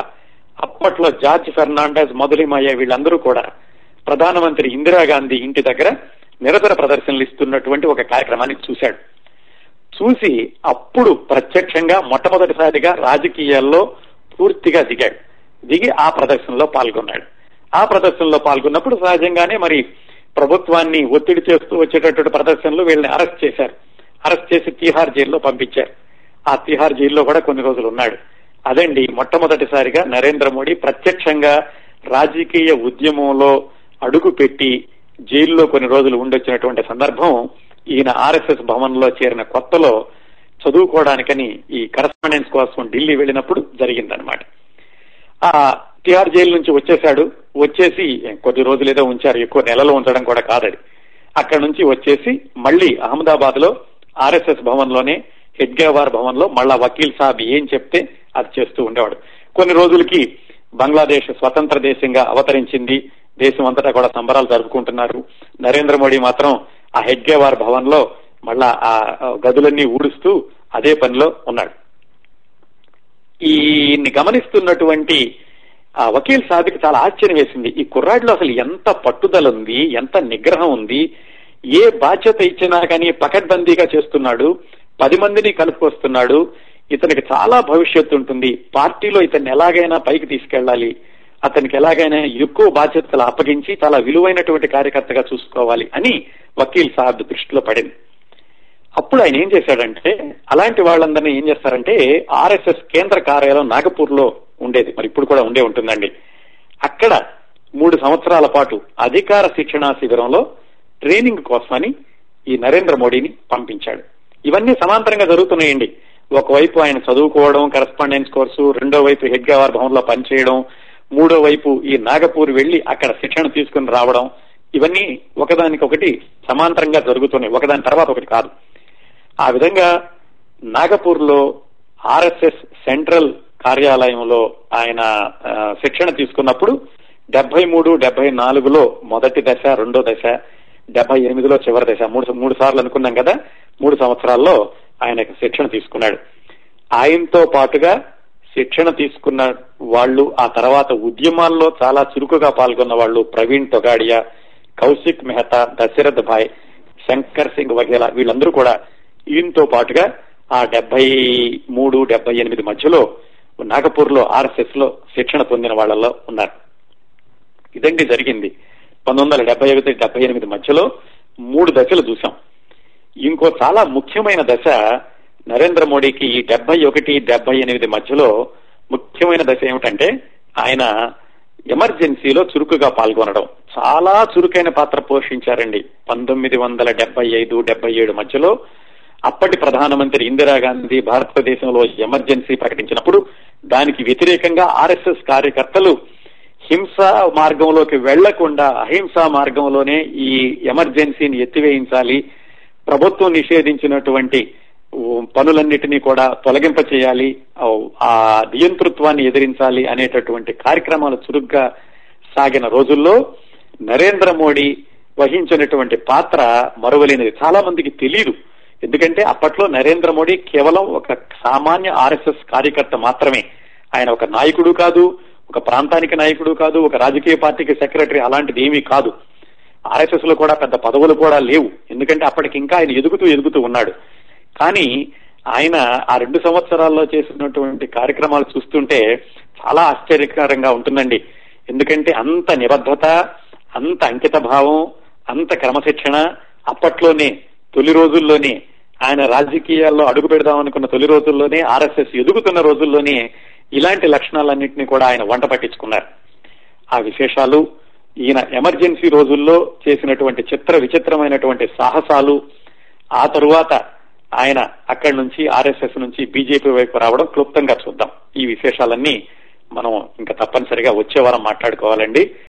అప్పట్లో జార్జ్ ఫెర్నాండెస్ మొదలిమయ్య వీళ్ళందరూ కూడా ప్రధానమంత్రి ఇందిరాగాంధీ ఇంటి దగ్గర నిరతర ప్రదర్శనలు ఇస్తున్నటువంటి ఒక కార్యక్రమాన్ని చూశాడు. చూసి అప్పుడు ప్రత్యక్షంగా మొట్టమొదటిసారిగా రాజకీయాల్లో పూర్తిగా దిగాడు. దిగి ఆ ప్రదర్శనలో పాల్గొన్నాడు. ఆ ప్రదర్శనలో పాల్గొన్నప్పుడు సహజంగానే మరి ప్రభుత్వాన్ని ఒత్తిడి చేస్తూ వచ్చేటటువంటి ప్రదర్శనలు వీళ్ళని అరెస్ట్ చేశారు. అరెస్ట్ చేసి తీహార్ జైల్లో పంపించారు. ఆ తిహార్ జైల్లో కూడా కొన్ని రోజులు ఉన్నాడు. అదండి మొట్టమొదటిసారిగా నరేంద్ర మోడీ ప్రత్యక్షంగా రాజకీయ ఉద్యమంలో అడుగు పెట్టి జైల్లో కొన్ని రోజులు ఉండొచ్చినటువంటి సందర్భం ఈయన ఆర్ఎస్ఎస్ భవన్లో చేరిన కొత్తలో చదువుకోవడానికని ఈ కరస్పాండెన్స్ కోసం ఢిల్లీ వెళ్ళినప్పుడు జరిగిందనమాట ఆ తిహార్ జైలు నుంచి వచ్చేశాడు. వచ్చేసి కొద్ది రోజులు ఏదో ఉంచారు. ఎక్కువ నెలలో ఉంచడం కూడా కాదది. అక్కడ నుంచి వచ్చేసి మళ్ళీ అహ్మదాబాద్లో ఆర్ఎస్ఎస్ భవన్లోనే హెడ్గేవార్ భవన్లో మళ్ళా వకీల్ సాబ్ ఏం చెప్తే అది చేస్తూ ఉండేవాడు. కొన్ని రోజులకి బంగ్లాదేశ్ స్వతంత్ర దేశంగా అవతరించింది. దేశం అంతటా కూడా సంబరాలు జరుపుకుంటున్నారు. నరేంద్ర మోడీ మాత్రం ఆ హెడ్గేవార్ భవన్లో మళ్ళా ఆ గదులన్నీ ఊడుస్తూ అదే పనిలో ఉన్నాడు. ఈ గమనిస్తున్నటువంటి ఆ వకీల్ సాదిక్ చాలా ఆశ్చర్యం వేసింది. ఈ కుర్రాడిలో అసలు ఎంత పట్టుదల ఉంది ఎంత నిగ్రహం ఉంది ఏ బాధ్యత ఇచ్చినా కానీ పకడ్బందీగా చేస్తున్నాడు పది మందిని కలుపుకొస్తున్నాడు ఇతనికి చాలా భవిష్యత్తు ఉంటుంది. పార్టీలో ఇతన్ని ఎలాగైనా పైకి తీసుకెళ్ళాలి అతనికి ఎలాగైనా ఎక్కువ బాధ్యతలు అప్పగించి చాలా విలువైనటువంటి కార్యకర్తగా చూసుకోవాలి అని వకీల్ సాహబ్ దృష్టిలో పడింది. అప్పుడు ఆయన ఏం చేశాడంటే అలాంటి వాళ్ళందరినీ ఏం చేస్తారంటే ఆర్ఎస్ఎస్ కేంద్ర కార్యాలయం నాగపూర్లో ఉండేది. మరి ఇప్పుడు కూడా ఉండే ఉంటుందండి. అక్కడ మూడు సంవత్సరాల పాటు అధికార శిక్షణా శిబిరంలో ట్రైనింగ్ కోసమని ఈ నరేంద్ర మోడీని పంపించాడు. ఇవన్నీ సమాంతరంగా జరుగుతున్నాయండి. ఒకవైపు ఆయన చదువుకోవడం కరస్పాండెన్స్ కోర్సు రెండో వైపు హెడ్గేవార్ భవన్లో పనిచేయడం మూడో వైపు ఈ నాగపూర్ వెళ్ళి అక్కడ శిక్షణ తీసుకుని రావడం ఇవన్నీ ఒకదానికొకటి సమాంతరంగా జరుగుతున్నాయి. ఒకదాని తర్వాత ఒకటి కాదు. ఆ విధంగా నాగపూర్లో ఆర్ఎస్ఎస్ సెంట్రల్ కార్యాలయంలో ఆయన శిక్షణ తీసుకున్నప్పుడు డెబ్బై మూడు డెబ్బై నాలుగులో మొదటి దశ రెండో దశ డెబ్బై ఎనిమిదిలో చివరి దశ. మూడు మూడు సార్లు అనుకున్నాం కదా మూడు సంవత్సరాల్లో ఆయన శిక్షణ తీసుకున్నాడు. ఆయనతో పాటుగా శిక్షణ తీసుకున్న వాళ్ళు ఆ తర్వాత ఉద్యమాల్లో చాలా చురుకుగా పాల్గొన్న వాళ్ళు ప్రవీణ్ తొగాడియా కౌశిక్ మెహతా దశరథ్ భాయ్ శంకర్ సింగ్ వఘేలా వీళ్ళందరూ కూడా ఈయనతో పాటుగా ఆ డెబ్బై మూడు డెబ్బై ఎనిమిది మధ్యలో నాగపూర్లో ఆర్ఎస్ఎస్లో శిక్షణ పొందిన వాళ్ళలో ఉన్నారు. ఇదండి జరిగింది. పంతొమ్మిది వందల డెబ్బై ఒకటి డెబ్బై ఎనిమిది మధ్యలో మూడు దశలు చూసాం ఇంకో చాలా ముఖ్యమైన దశ నరేంద్ర మోడీకి ఈ డెబ్బై ఒకటి డెబ్బై ఎనిమిది మధ్యలో ముఖ్యమైన దశ ఏమిటంటే ఆయన ఎమర్జెన్సీలో చురుకుగా పాల్గొనడం. చాలా చురుకైన పాత్ర పోషించారండి. పంతొమ్మిది వందల డెబ్బై ఐదు డెబ్బై ఏడు మధ్యలో అప్పటి ప్రధానమంత్రి ఇందిరాగాంధీ భారతదేశంలో ఎమర్జెన్సీ ప్రకటించినప్పుడు దానికి వ్యతిరేకంగా ఆర్ఎస్ఎస్ కార్యకర్తలు హింసా మార్గంలోకి వెళ్ళకుండా అహింసా మార్గంలోనే ఈ ఎమర్జెన్సీని ఎత్తివేయించాలి. ప్రభుత్వం నిషేధించినటువంటి పనులన్నిటినీ కూడా తొలగింప చేయాలి. ఆ నియంతృత్వాన్ని ఎదిరించాలి అనేటటువంటి కార్యక్రమాలు చురుగ్గా సాగిన రోజుల్లో నరేంద్ర మోడీ వహించినటువంటి పాత్ర మరువలేనిది. చాలా మందికి తెలియదు ఎందుకంటే అప్పట్లో నరేంద్ర మోడీ కేవలం ఒక సామాన్య ఆర్ఎస్ఎస్ కార్యకర్త మాత్రమే. ఆయన ఒక నాయకుడు కాదు. ఒక ప్రాంతానికి నాయకుడు కాదు ఒక రాజకీయ పార్టీకి సెక్రటరీ అలాంటిది ఏమీ కాదు. ఆర్ఎస్ఎస్లో కూడా పెద్ద పదవులు కూడా లేవు. ఎందుకంటే అప్పటికి ఇంకా ఆయన ఎదుగుతూ ఎదుగుతూ ఉన్నాడు. కానీ ఆయన ఆ రెండు సంవత్సరాల్లో చేసినటువంటి కార్యక్రమాలు చూస్తుంటే చాలా ఆశ్చర్యకరంగా ఉంటుందండి. ఎందుకంటే అంత నిబద్ధత అంత అంకిత భావం అంత క్రమశిక్షణ అప్పట్లోనే తొలి రోజుల్లోనే ఆయన రాజకీయాల్లో అడుగు పెడదాం అనుకున్న తొలి రోజుల్లోనే ఆర్ఎస్ఎస్ ఎదుగుతున్న రోజుల్లోనే ఇలాంటి లక్షణాలన్నింటినీ కూడా ఆయన వంట పట్టించుకున్నారు. ఆ విశేషాలు ఈయన ఎమర్జెన్సీ రోజుల్లో చేసినటువంటి చిత్ర విచిత్రమైనటువంటి సాహసాలు ఆ తరువాత ఆయన అక్కడి నుంచి ఆర్ఎస్ఎస్ నుంచి బీజేపీ వైపు రావడం క్లుప్తంగా చూద్దాం. ఈ విశేషాలన్నీ మనం ఇంకా తప్పనిసరిగా వచ్చే వారం మాట్లాడుకోవాలండి.